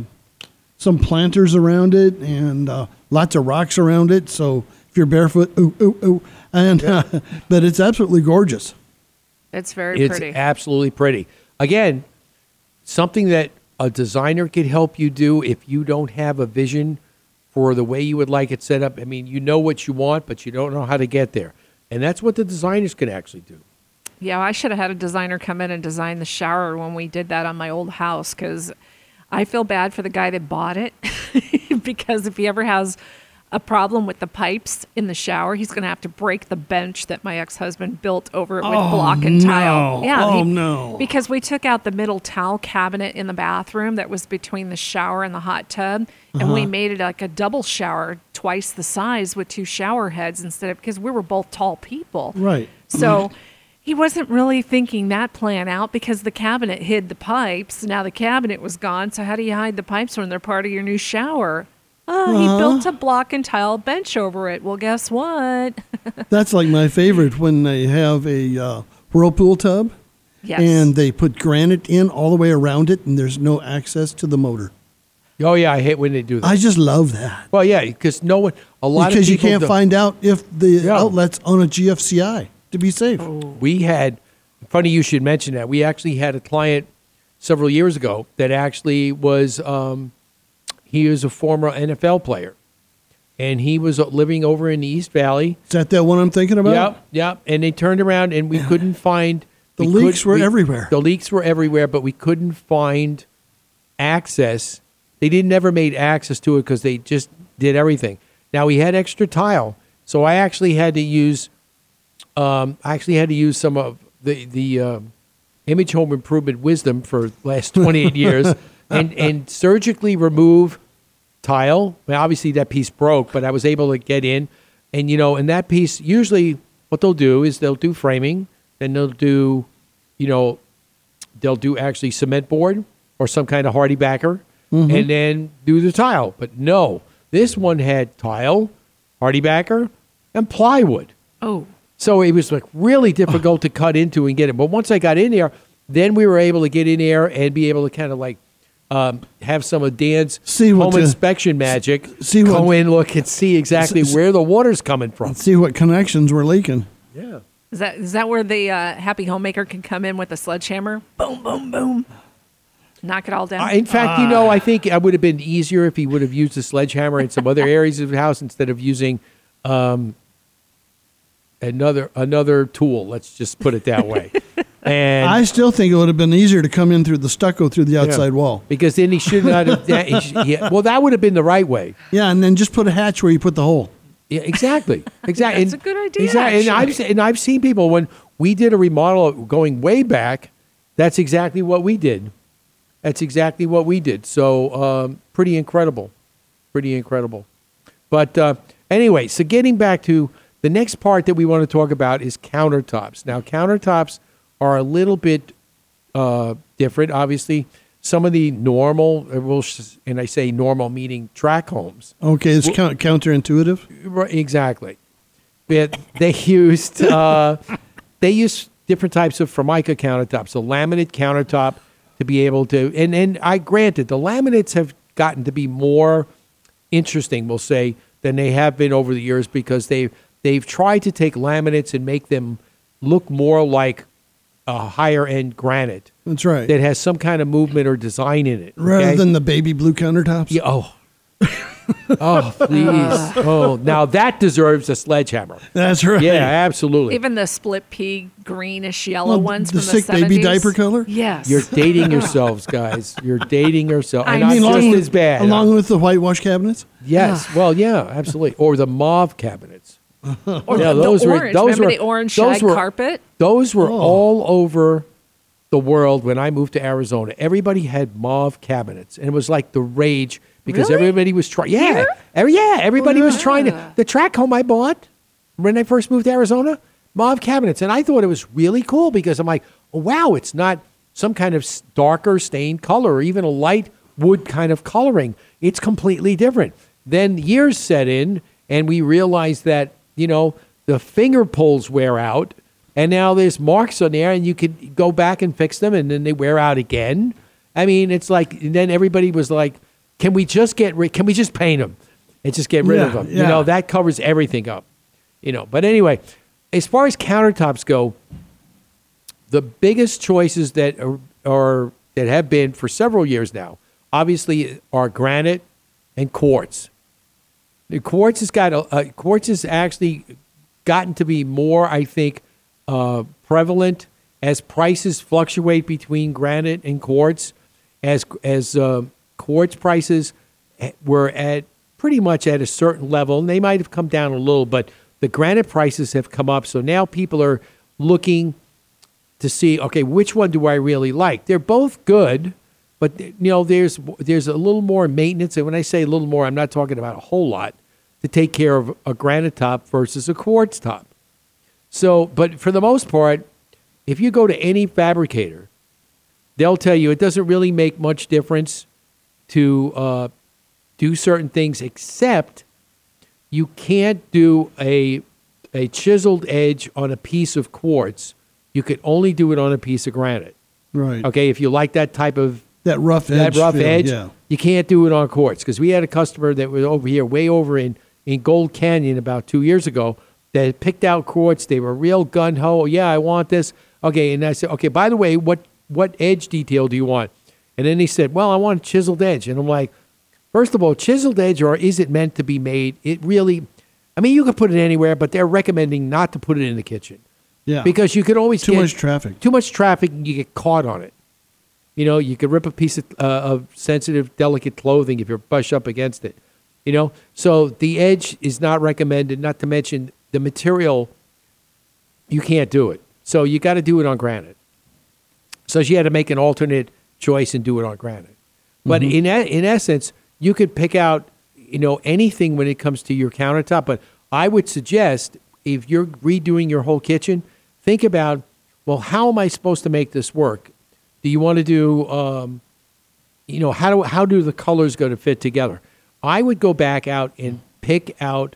some planters around it and uh, lots of rocks around it. So if you're barefoot, ooh ooh ooh, and uh, but it's absolutely gorgeous. It's very it's pretty. absolutely pretty. Again, something that a designer could help you do if you don't have a vision for the way you would like it set up. I mean, you know what you want, but you don't know how to get there. And that's what the designers can actually do. Yeah, I should have had a designer come in and design the shower when we did that on my old house because I feel bad for the guy that bought it because if he ever has a problem with the pipes in the shower, he's going to have to break the bench that my ex-husband built over it with Oh, block and tile. no. Yeah, Oh, he- no. Because we took out the middle towel cabinet in the bathroom that was between the shower and the hot tub, and we Uh-huh. made it like a double shower, twice the size with two shower heads instead of because we were both tall people. Right. So he wasn't really thinking that plan out because the cabinet hid the pipes. Now the cabinet was gone. So how do you hide the pipes when they're part of your new shower? Oh, he Uh-huh. built a block and tile bench over it. Well, guess what? That's like my favorite when they have a uh, whirlpool tub. Yes. And they put granite in all the way around it, and there's no access to the motor. Oh yeah, I hate when they do that. I just love that well, yeah, because no one, a lot because of you can't don't- find out if the outlet's on a GFCI to be safe. We had, funny you should mention that. We actually had a client several years ago that actually was, um, he was a former NFL player. And he was living over in the East Valley. Is that that one I'm thinking about? Yep, yep. And they turned around and we couldn't find. The we leaks were everywhere. The leaks were everywhere, but we couldn't find access. They didn't never made access to it because they just did everything. Now we had extra tile, so I actually had to use. Um, I actually had to use some of the the um, image home improvement wisdom for the last 28 years, and and surgically remove tile. Well, obviously that piece broke, but I was able to get in, and you know, and that piece usually what they'll do is they'll do framing, then they'll do, you know, they'll do actually cement board or some kind of HardieBacker, Mhm. and then do the tile. But no, this one had tile, HardieBacker, and plywood. Oh. So it was like really difficult to cut into and get it. But once I got in there, then we were able to get in there and be able to kind of like um, have some of Dan's See home the- inspection magic. see go what- in, look, and see exactly S- where the water's coming from. See what connections were leaking. Yeah. Is that is that where the uh, happy homemaker can come in with a sledgehammer? Boom, boom, boom. Knock it all down. Uh, in fact, you know. I think it would have been easier if he would have used a sledgehammer in some other areas of the house instead of using um, another another tool. Let's just put it that way. And I still think it would have been easier to come in through the stucco through the outside Yeah. wall. because then he should not have. that- he should- yeah, well, that would have been the right way. Yeah, and then just put a hatch where you put the hole. Yeah, exactly, exactly. That's a good idea, Exactly, and I've actually. and I've seen people when we did a remodel going way back. That's exactly what we did. That's exactly what we did. So um, pretty incredible, pretty incredible. But uh, anyway, so getting back to the next part that we want to talk about is countertops. Now, countertops are a little bit uh, different. Obviously, some of the normal, uh, and I say normal meaning track homes. Okay, it's Well- counterintuitive. Right, exactly. But they used uh, they used different types of formica countertops, a laminate countertop to be able to. And and I granted the laminates have gotten to be more interesting, we'll say, than they have been over the years because they they've tried to take laminates and make them look more like a higher end granite That's right. that has some kind of movement or design in it. Rather okay? than the baby blue countertops. Yeah, oh. oh, please. Oh, now that deserves a sledgehammer. That's right. Yeah, absolutely. Even the split pea greenish yellow Well, ones the from the sick baby diaper color? Yes. You're dating yourselves, guys. You're dating yourself. I And I'm mean, just as bad. Along with the whitewash cabinets. yes. Well, yeah, absolutely. Or the mauve cabinets. Or yeah, the, those the were orange. those Remember were the orange those shag were, carpet? Those were Oh. all over the world when I moved to Arizona. Everybody had mauve cabinets, and it was like the rage because Really? everybody was trying. Yeah, every, yeah, everybody was oh, trying to. The track home I bought when I first moved to Arizona, mauve cabinets, and I thought it was really cool because I'm like, oh, wow, it's not some kind of darker stained color or even a light wood kind of coloring. It's completely different. Then years set in, and we realized that you know the finger pulls wear out, and now there's marks on there, and you could go back and fix them, and then they wear out again. I mean, it's like and then everybody was like, "Can we just get rid? Can we just paint them and just get rid of Yeah, them?" You know, that covers everything up. You know, but anyway, as far as countertops go, the biggest choices that are, are that have been for several years now, obviously, are granite and quartz. Quartz has got a, uh, quartz has actually gotten to be more, I think, uh, prevalent as prices fluctuate between granite and quartz. As as uh, quartz prices eh, were at pretty much at a certain level, and they might have come down a little, but the granite prices have come up. So now people are looking to see, okay, which one do I really like? They're both good, but you know, there's there's a little more maintenance, and when I say a little more, I'm not talking about a whole lot to take care of a granite top versus a quartz top. So, but for the most part, if you go to any fabricator, they'll tell you it doesn't really make much difference to uh, do certain things, except you can't do a a chiseled edge on a piece of quartz. You could only do it on a piece of granite. Right. Okay, if you like that type of That rough that edge. rough feel, edge, Yeah. you can't do it on quartz because we had a customer that was over here, way over in in Gold Canyon about two years ago, that had picked out quartz. They were real gun ho. Yeah, I want this. Okay, and I said, okay. By the way, what what edge detail do you want? And then he said, well, I want a chiseled edge. And I'm like, first of all, chiseled edge, or is it meant to be made? It really, I mean, you could put it anywhere, but they're recommending not to put it in the kitchen. Yeah. Because you could always Too much traffic. Too much traffic, and you get caught on it. You know, you could rip a piece of, uh, of sensitive, delicate clothing if you're brush up against it. You know, so the edge is not recommended. Not to mention the material, you can't do it. So you got to do it on granite. So she had to make an alternate choice and do it on granite. But Mhm. in in essence, you could pick out you know anything when it comes to your countertop. But I would suggest if you're redoing your whole kitchen, think about well, how am I supposed to make this work? Do you want to do um, you know how do how do the colors go to fit together? I would go back out and pick out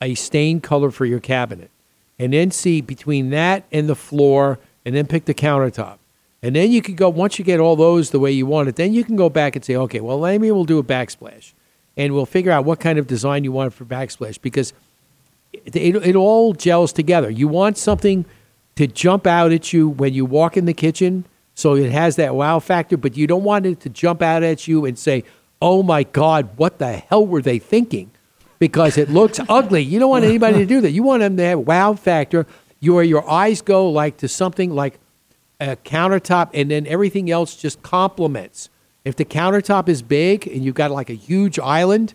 a stain color for your cabinet, and then see between that and the floor, and then pick the countertop. And then you could go once you get all those the way you want it. Then you can go back and say, okay, well, maybe we'll do a backsplash, and we'll figure out what kind of design you want for backsplash because it, it, it all gels together. You want something to jump out at you when you walk in the kitchen, so it has that wow factor. But you don't want it to jump out at you and say, "Oh my God, what the hell were they thinking?" Because it looks ugly. You don't want anybody to do that. You want them to have wow factor. Your your eyes go like to something like a countertop, and then everything else just complements. If the countertop is big and you've got like a huge island,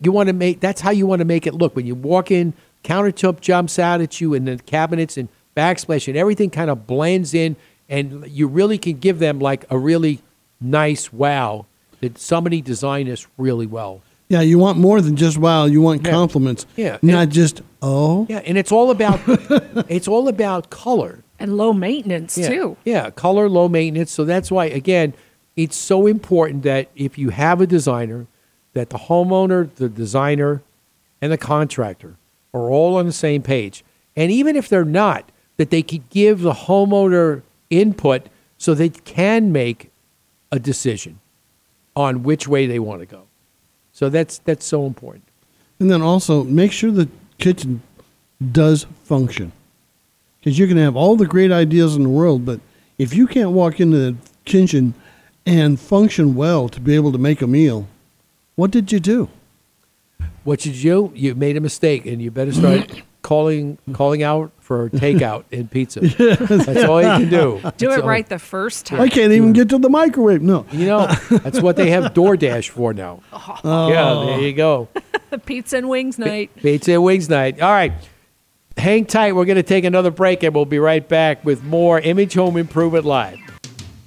you want to make that's how you want to make it look. When you walk in, countertop jumps out at you, and the cabinets and backsplash and everything kind of blends in, and you really can give them like a really nice wow that somebody designed this really well. Yeah, you want more than just wow. You want Yeah. compliments. Yeah, Not just oh. Yeah, and it's all about it's all about color. And low maintenance, yeah. too. Yeah, color, low maintenance. So that's why, again, it's so important that if you have a designer, that the homeowner, the designer, and the contractor are all on the same page. And even if they're not, that they could give the homeowner input so they can make a decision on which way they want to go. So that's that's so important. And then also make sure the kitchen does function. Because you can have all the great ideas in the world, but if you can't walk into the kitchen and function well to be able to make a meal, what did you do? What did you do? You made a mistake, and you better start calling calling out for takeout and pizza. That's all you can do. Do That's it all- right the first time. I can't even get to the microwave. No. You know, that's what they have DoorDash for now. Oh. Yeah, there you go. Pizza and wings night. Pizza and Wings Night. All right. Hang tight. We're going to take another break and we'll be right back with more Image Home Improvement Live.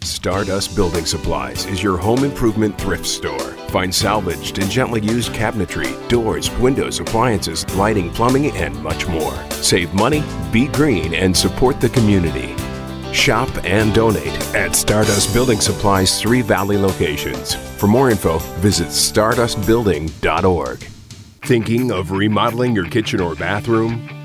Stardust Building Supplies is your home improvement thrift store. Find salvaged and gently used cabinetry, doors, windows, appliances, lighting, plumbing, and much more. Save money, be green, and support the community. Shop and donate at Stardust Building Supplies' three Valley locations. For more info, visit stardustbuilding.org. Thinking of remodeling your kitchen or bathroom?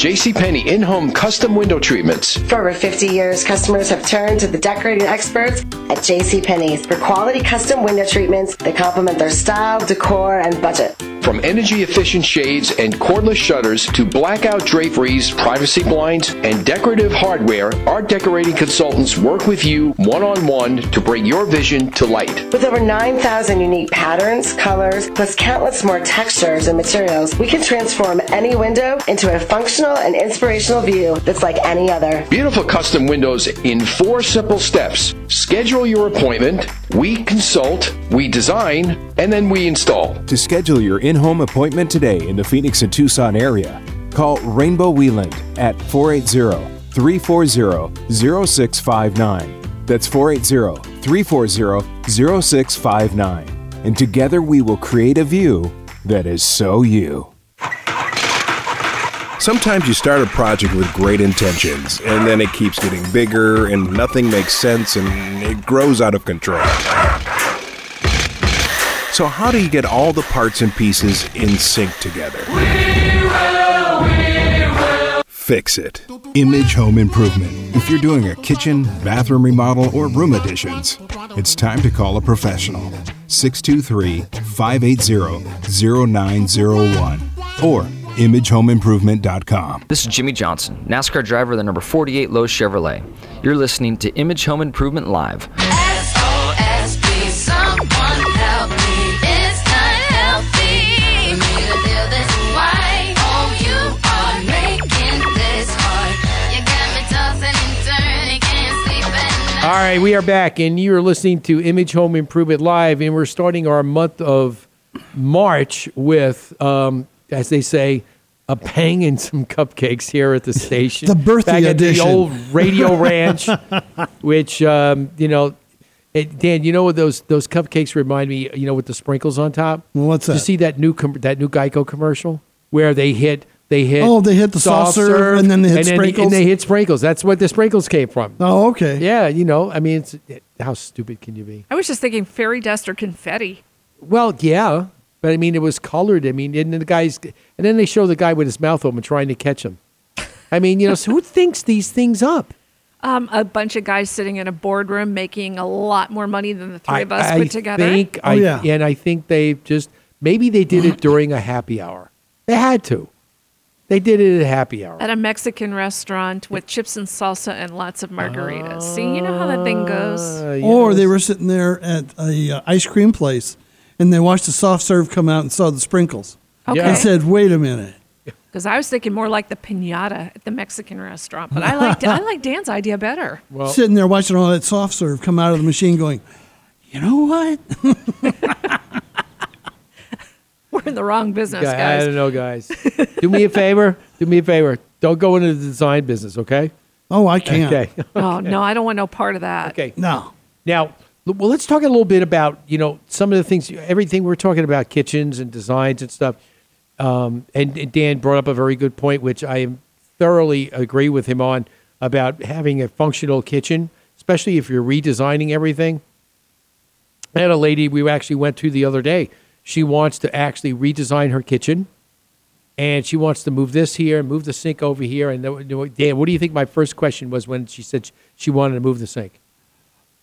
JCPenney in-home custom window treatments. For over 50 years, customers have turned to the decorating experts at JCPenney's for quality custom window treatments that complement their style, decor, and budget. From energy efficient shades and cordless shutters to blackout draperies, privacy blinds, and decorative hardware, our decorating consultants work with you one on one to bring your vision to light. With over 9,000 unique patterns, colors, plus countless more textures and materials, we can transform any window into a functional and inspirational view that's like any other. Beautiful custom windows in four simple steps. Schedule your appointment, we consult, we design, and then we install. To schedule your in home appointment today in the Phoenix and Tucson area, call Rainbow Wheeland at 480 340 0659. That's 480 340 0659. And together we will create a view that is so you. Sometimes you start a project with great intentions, and then it keeps getting bigger, and nothing makes sense, and it grows out of control. So, how do you get all the parts and pieces in sync together? We will, we will. Fix it. Image Home Improvement. If you're doing a kitchen, bathroom remodel, or room additions, it's time to call a professional. 623 580 0901 or imagehomeimprovement.com. This is Jimmie Johnson, NASCAR driver of the number 48 Lowe's Chevrolet. You're listening to Image Home Improvement Live. All right, we are back, and you are listening to Image Home Improvement Live, and we're starting our month of March with, um, as they say, a pang and some cupcakes here at the station. The birthday back at edition. the old Radio Ranch, which um, you know, it, Dan, you know what those those cupcakes remind me? You know, with the sprinkles on top. What's Did that? You see that new com- that new Geico commercial where they hit. They hit Oh, they hit the soft serve, and then they hit and sprinkles? and they hit sprinkles. That's what the sprinkles came from. Oh, okay. Yeah, you know, I mean, it's, how stupid can you be? I was just thinking fairy dust or confetti. Well, yeah, but I mean, it was colored. I mean, and the guys, and then they show the guy with his mouth open trying to catch him. I mean, you know, so who thinks these things up? Um, a bunch of guys sitting in a boardroom making a lot more money than the three of us I put together. Think, Oh, I, yeah. And I think they just maybe they did it during a happy hour. They had to. They did it at a happy hour. At a Mexican restaurant with chips and salsa and lots of margaritas. See, you know how that thing goes. Uh, Or they were sitting there at a uh, ice cream place, and they watched the soft serve come out and saw the sprinkles. Okay. And said, "Wait a minute." Because I was thinking more like the pinata at the Mexican restaurant, but I like I like Dan's idea better. Well, sitting there watching all that soft serve come out of the machine, going, "You know what? We're in the wrong business, Yeah, I don't know, guys. Do me a favor. Do me a favor. Don't go into the design business, okay? Oh, I can't. Okay. Oh no, I don't want no part of that. Okay. No. Now, l- well, let's talk a little bit about you know some of the things, everything we're talking about, kitchens and designs and stuff. Um, and, and Dan brought up a very good point, which I thoroughly agree with him on about having a functional kitchen, especially if you're redesigning everything. I had a lady we actually went to the other day. She wants to actually redesign her kitchen, and she wants to move this here, and move the sink over here. And Dan, what do you think? My first question was when she said she wanted to move the sink.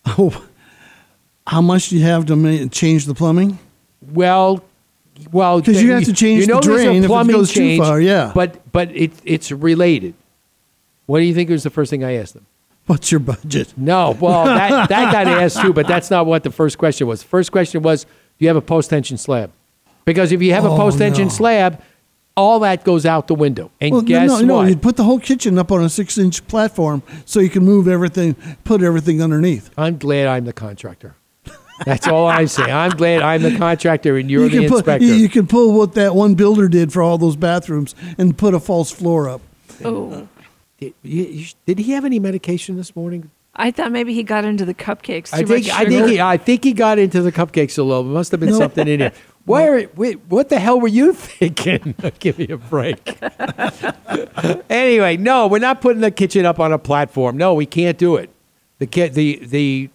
Oh, how much do you have to ma- change the plumbing? Well, well, Because you have to change the there's a drain if it plumbing goes too change, far, yeah. But but it, it's related. What do you think was the first thing I asked them? What's your budget? No, well that that got asked too, but that's not what the first question was. The First question was, do you have a post tension slab? Because if you have a Oh, post tension no. slab, all that goes out the window. And Well, guess no, no, what? you put the whole kitchen up on a six-inch platform so you can move everything, put everything underneath. I'm glad I'm the contractor. That's all I say. I'm glad I'm the contractor and you're you the can inspector. you, you can pull what that one builder did for all those bathrooms and put a false floor up. Oh, did, you- did he have any medication this morning? I thought maybe he got into the cupcakes. Too I think much I think he, I think he got into the cupcakes a little. There must have been No. something in there. Where, wait, what the hell were you thinking? Give me a break. anyway, no, we're not putting the kitchen up on a platform. No, we can't do it. The the the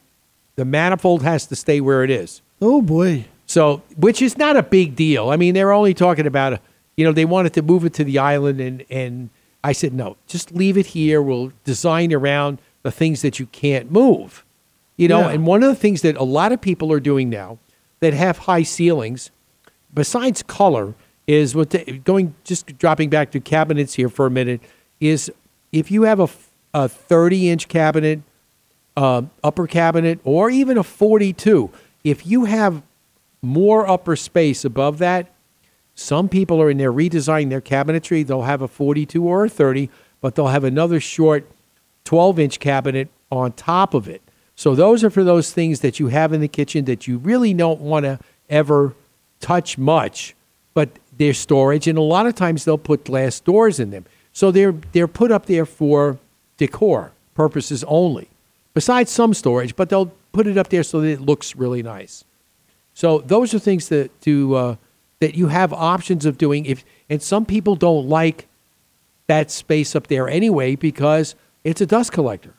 the manifold has to stay where it is. Oh boy! So, which is not a big deal. I mean, they're only talking about, you know, they wanted to move it to the island, and and I said no, just leave it here. We'll design around the things that you can't move. You know, Yeah. and one of the things that a lot of people are doing now that have high ceilings, besides color, is what the, going just dropping back to cabinets here for a minute is if you have a, a 30 inch cabinet, uh, upper cabinet, or even a 42, if you have more upper space above that, some people are in there redesigning their cabinetry. They'll have a 42 or a 30, but they'll have another short 12 inch cabinet on top of it. So those are for those things that you have in the kitchen that you really don't want to ever touch much, but they're storage, and a lot of times they'll put glass doors in them. So they're they're put up there for decor purposes only. Besides some storage, but they'll put it up there so that it looks really nice. So those are things that to uh, that you have options of doing. If and some people don't like that space up there anyway because it's a dust collector.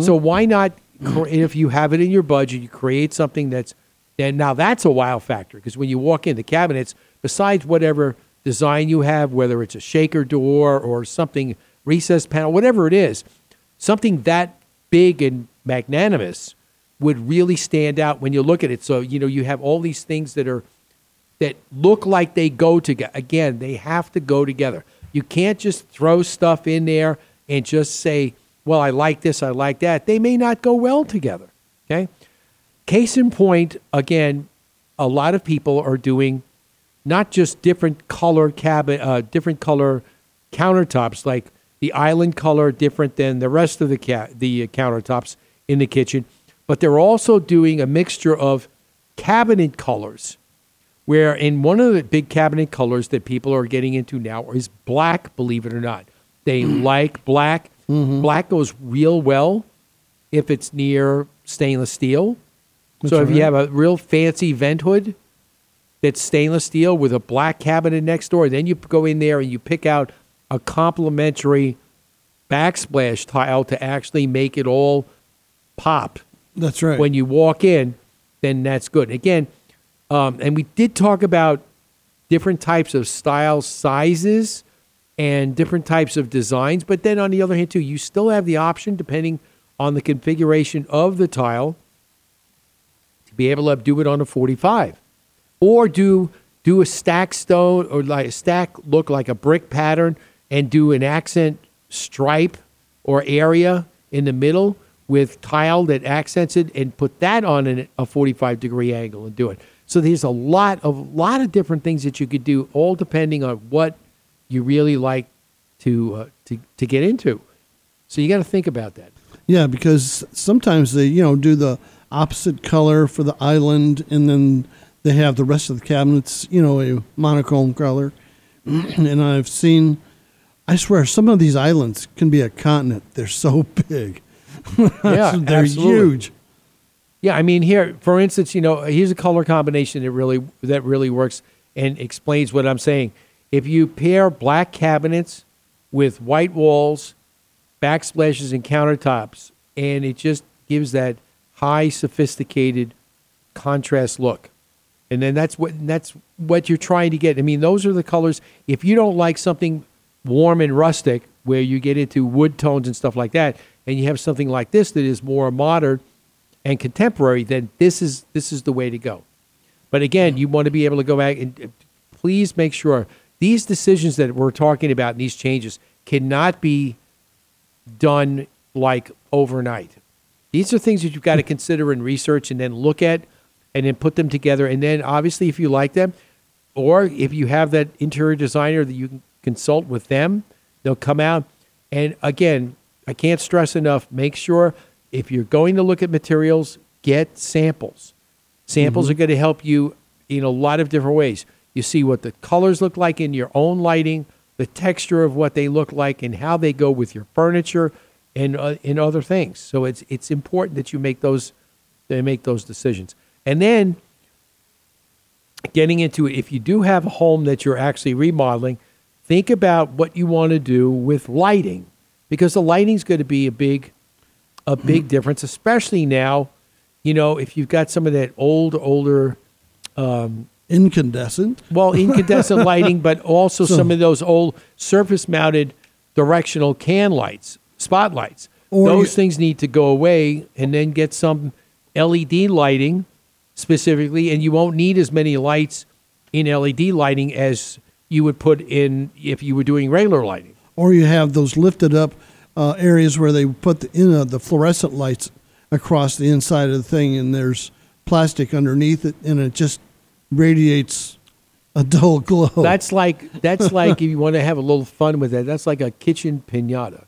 So why not? If you have it in your budget, you create something that's and now that's a wow factor because when you walk in the cabinets, besides whatever design you have, whether it's a shaker door or something recessed panel, whatever it is, something that big and magnanimous would really stand out when you look at it. So you know you have all these things that are that look like they go together. Again, they have to go together. You can't just throw stuff in there and just say, "Well, I like this, I like that." They may not go well together. Okay. Case in point, again, a lot of people are doing not just different color cabin, uh, different color countertops, like the island color different than the rest of the ca- the uh, countertops in the kitchen, but they're also doing a mixture of cabinet colors. Where in one of the big cabinet colors that people are getting into now is black, believe it or not. They mm-hmm. like black. Mm-hmm. Black goes real well if it's near stainless steel. so That's if you have a real fancy vent hood that's stainless steel with a black cabinet next door, then you go in there and you pick out a complementary backsplash tile to actually make it all pop That's right. when you walk in, then that's good. Again, um, and we did talk about different types of styles, sizes, and different types of designs. But then on the other hand, too, you still have the option, depending on the configuration of the tile to be able to do it on a 45 or do do a stack stone or like a stack look like a brick pattern and do an accent stripe or area in the middle with tile that accents it and put that on an, a 45 degree angle and do it. So there's a lot of lot of different things that you could do all depending on what you really like to uh, to, to get into. So you got to think about that. Yeah, because sometimes they, you know, do the opposite color for the island, and then they have the rest of the cabinets, you know, a monochrome color. and I've seen, I swear, some of these islands can be a continent. They're so big. yeah they're absolutely. huge. Yeah, I mean here, for instance, you know, here's a color combination that really that really works and explains what I'm saying. If you pair black cabinets with white walls, backsplashes, and countertops, and it just gives that high, sophisticated contrast look. And then that's what that's what you're trying to get. I mean, those are the colors. If you don't like something warm and rustic, where you get into wood tones and stuff like that, and you have something like this that is more modern and contemporary, then this is this is the way to go. But again, you want to be able to go back and uh, please make sure these decisions that we're talking about and these changes cannot be done like overnight. These are things that you've got to consider and research and then look at and then put them together. And then obviously, if you like them, or if you have that interior designer that you can consult with them, they'll come out. And again, I can't stress enough make sure if you're going to look at materials, get samples. Samples are going to help you in a lot of different ways. You see what the colors look like in your own lighting, the texture of what they look like, and how they go with your furniture and uh, and other things. So it's it's important that you make those they make those decisions. And then getting into it, if you do have a home that you're actually remodeling, think about what you want to do with lighting, because the lighting's going to be a big a big difference, especially now. You know, if you've got some of that old older um, incandescent, well, incandescent lighting, but also So- some of those old surface mounted directional can lights, spotlights. Those you- things need to go away and then get some LED lighting specifically, and you won't need as many lights in LED lighting as you would put in if you were doing regular lighting. or you have those lifted up uh, areas where they put the, in, uh, the fluorescent lights across the inside of the thing, and there's plastic underneath it, and it just radiates a dull glow. That's like that's like if you want to have a little fun with it. That's like a kitchen pinata.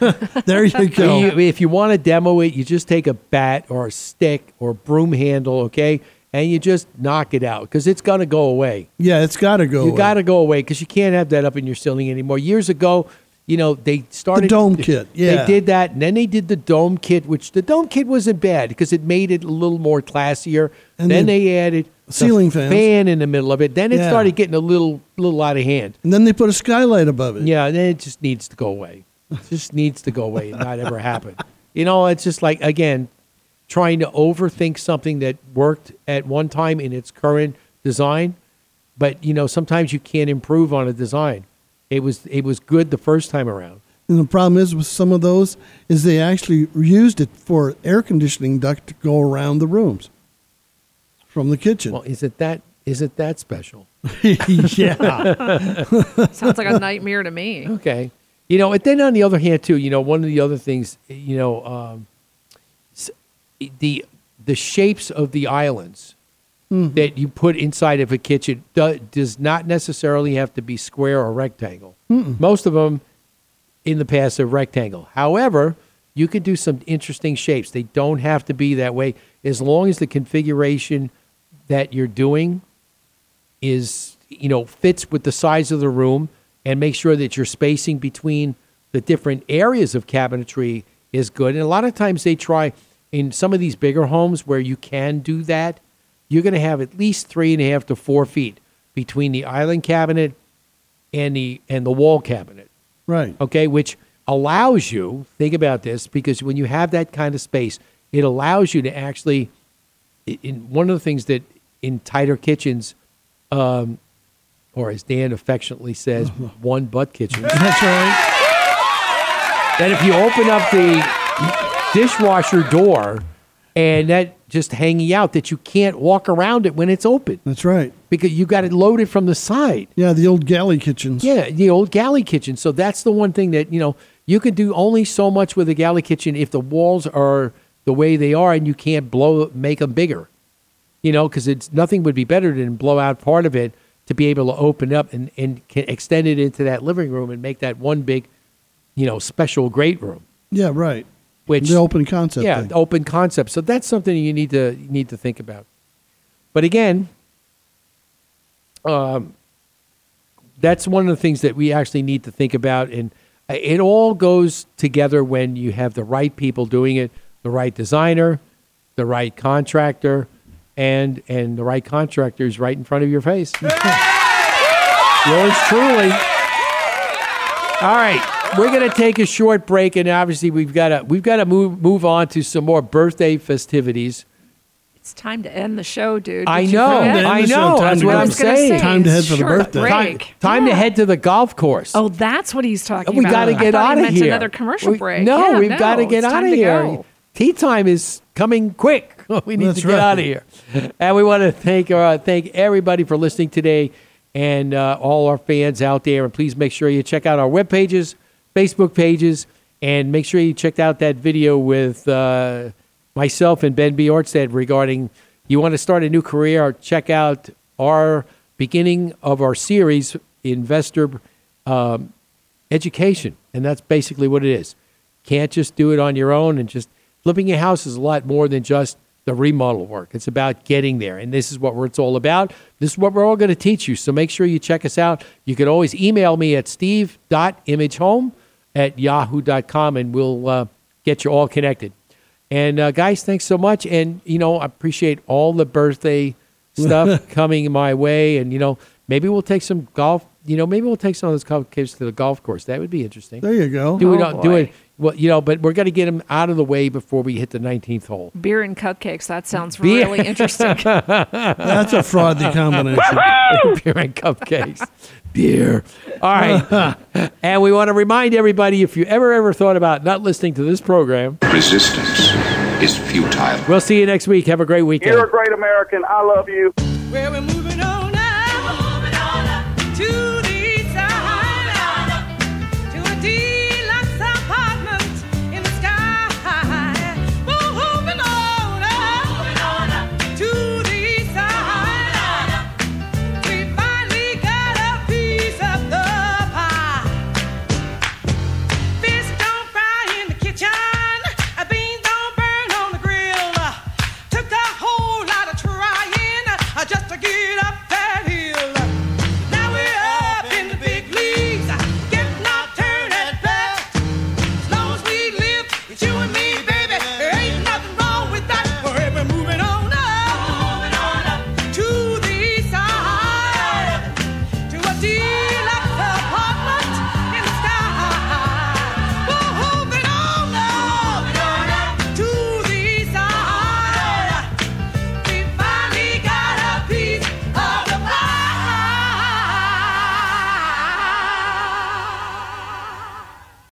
there you go. You- if you want to demo it, you just take a bat or a stick or a broom handle, okay, and you just knock it out because it's gonna go away. yeah, it's got to go. Away. You got to go away because you can't have that up in your ceiling anymore. Years ago, you know, they started the dome kit, yeah. they did that, and then they did the dome kit, which the dome kit wasn't bad because it made it a little more classier. And then then they added the ceiling fans. fan in the middle of it. Then it Yeah. started getting a little little out of hand. And then they put a skylight above it. Yeah, and then it just needs to go away. It just needs to go away and not ever happen. You know, it's just like again, trying to overthink something that worked at one time in its current design, but you know, sometimes you can't improve on a design. It was it was good the first time around. And the problem is with some of those is they actually used it for air conditioning duct to go around the rooms from the kitchen. Well, is it that is it that special? yeah. Sounds like a nightmare to me. Okay. You know, and then on the other hand, too, you know, one of the other things, you know, um, s- the the shapes of the islands mm-hmm. that you put inside of a kitchen do, does not necessarily have to be square or rectangle. Mm-mm. Most of them in the past are rectangle. However, you could do some interesting shapes. They don't have to be that way as long as the configuration that you're doing is you know fits with the size of the room and make sure that your spacing between the different areas of cabinetry is good and a lot of times they try in some of these bigger homes where you can do that you're going to have at least three and a half to four feet between the island cabinet and the and the wall cabinet Right. okay, which allows you, think about this, because when you have that kind of space, it allows you to actually, in one of the things that in tighter kitchens, um, or as Dan affectionately says, one butt kitchen. That's right. That if you open up the dishwasher door and that just hanging out that you can't walk around it when it's open That's right. because you got it loaded from the side. Yeah, the old galley kitchens. Yeah, the old galley kitchen. So that's the one thing that, you know, you can do only so much with a galley kitchen if the walls are the way they are and you can't blow make them bigger. You know, because it's nothing would be better than blow out part of it to be able to open up and, and can extend it into that living room and make that one big, you know, special great room. Yeah, right. Which the open concept yeah, thing. open concept. So that's something you need to you need to think about. But again, um, that's one of the things that we actually need to think about, and uh, it all goes together when you have the right people doing it, the right designer, the right contractor, and and the right contractor is right in front of your face. Yours truly. All right, we're gonna take a short break, and obviously we've got to we've got to move move on to some more birthday festivities. It's time to end the show, dude. I Did you know. I know. That's what I I'm saying. say, Time to head for the short birthday. Time, break. time to head to the golf course. Oh, that's what he's talking we about. We got to get out of here. Another commercial We- break. No, Yeah, we've no, got to get out of here. go. Tea time is coming quick. we need That's to get right. out of here. And we want to thank uh, thank everybody for listening today, and uh, all our fans out there. And please make sure you check out our web pages, Facebook pages, and make sure you checked out that video with uh, myself and Ben B. Ortstead regarding you want to start a new career. Check out our beginning of our series, Investor um, Education, and that's basically what it is. Can't just do it on your own and just flipping your house is a lot more than just the remodel work. It's about getting there, and this is what it's all about. This is what we're all going to teach you. So make sure you check us out. You can always email me at steve.imagehome at yahoo.com, and we'll uh, get you all connected. And uh, guys, thanks so much. And you know, I appreciate all the birthday stuff coming my way. And you know, maybe we'll take some golf. You know, maybe we'll take some of those kids to the golf course. That would be interesting. There you go. Do it. Oh, on- do it. Well, you know, but we're going to get them out of the way before we hit the 19th hole. Beer and cupcakes. That sounds Beer. really interesting. That's a fraudy combination. Beer and cupcakes. Beer. All right. and we want to remind everybody if you ever, ever thought about not listening to this program, Resistance is futile. we'll see you next week. Have a great weekend. You're a great American. I love you. Where we're moving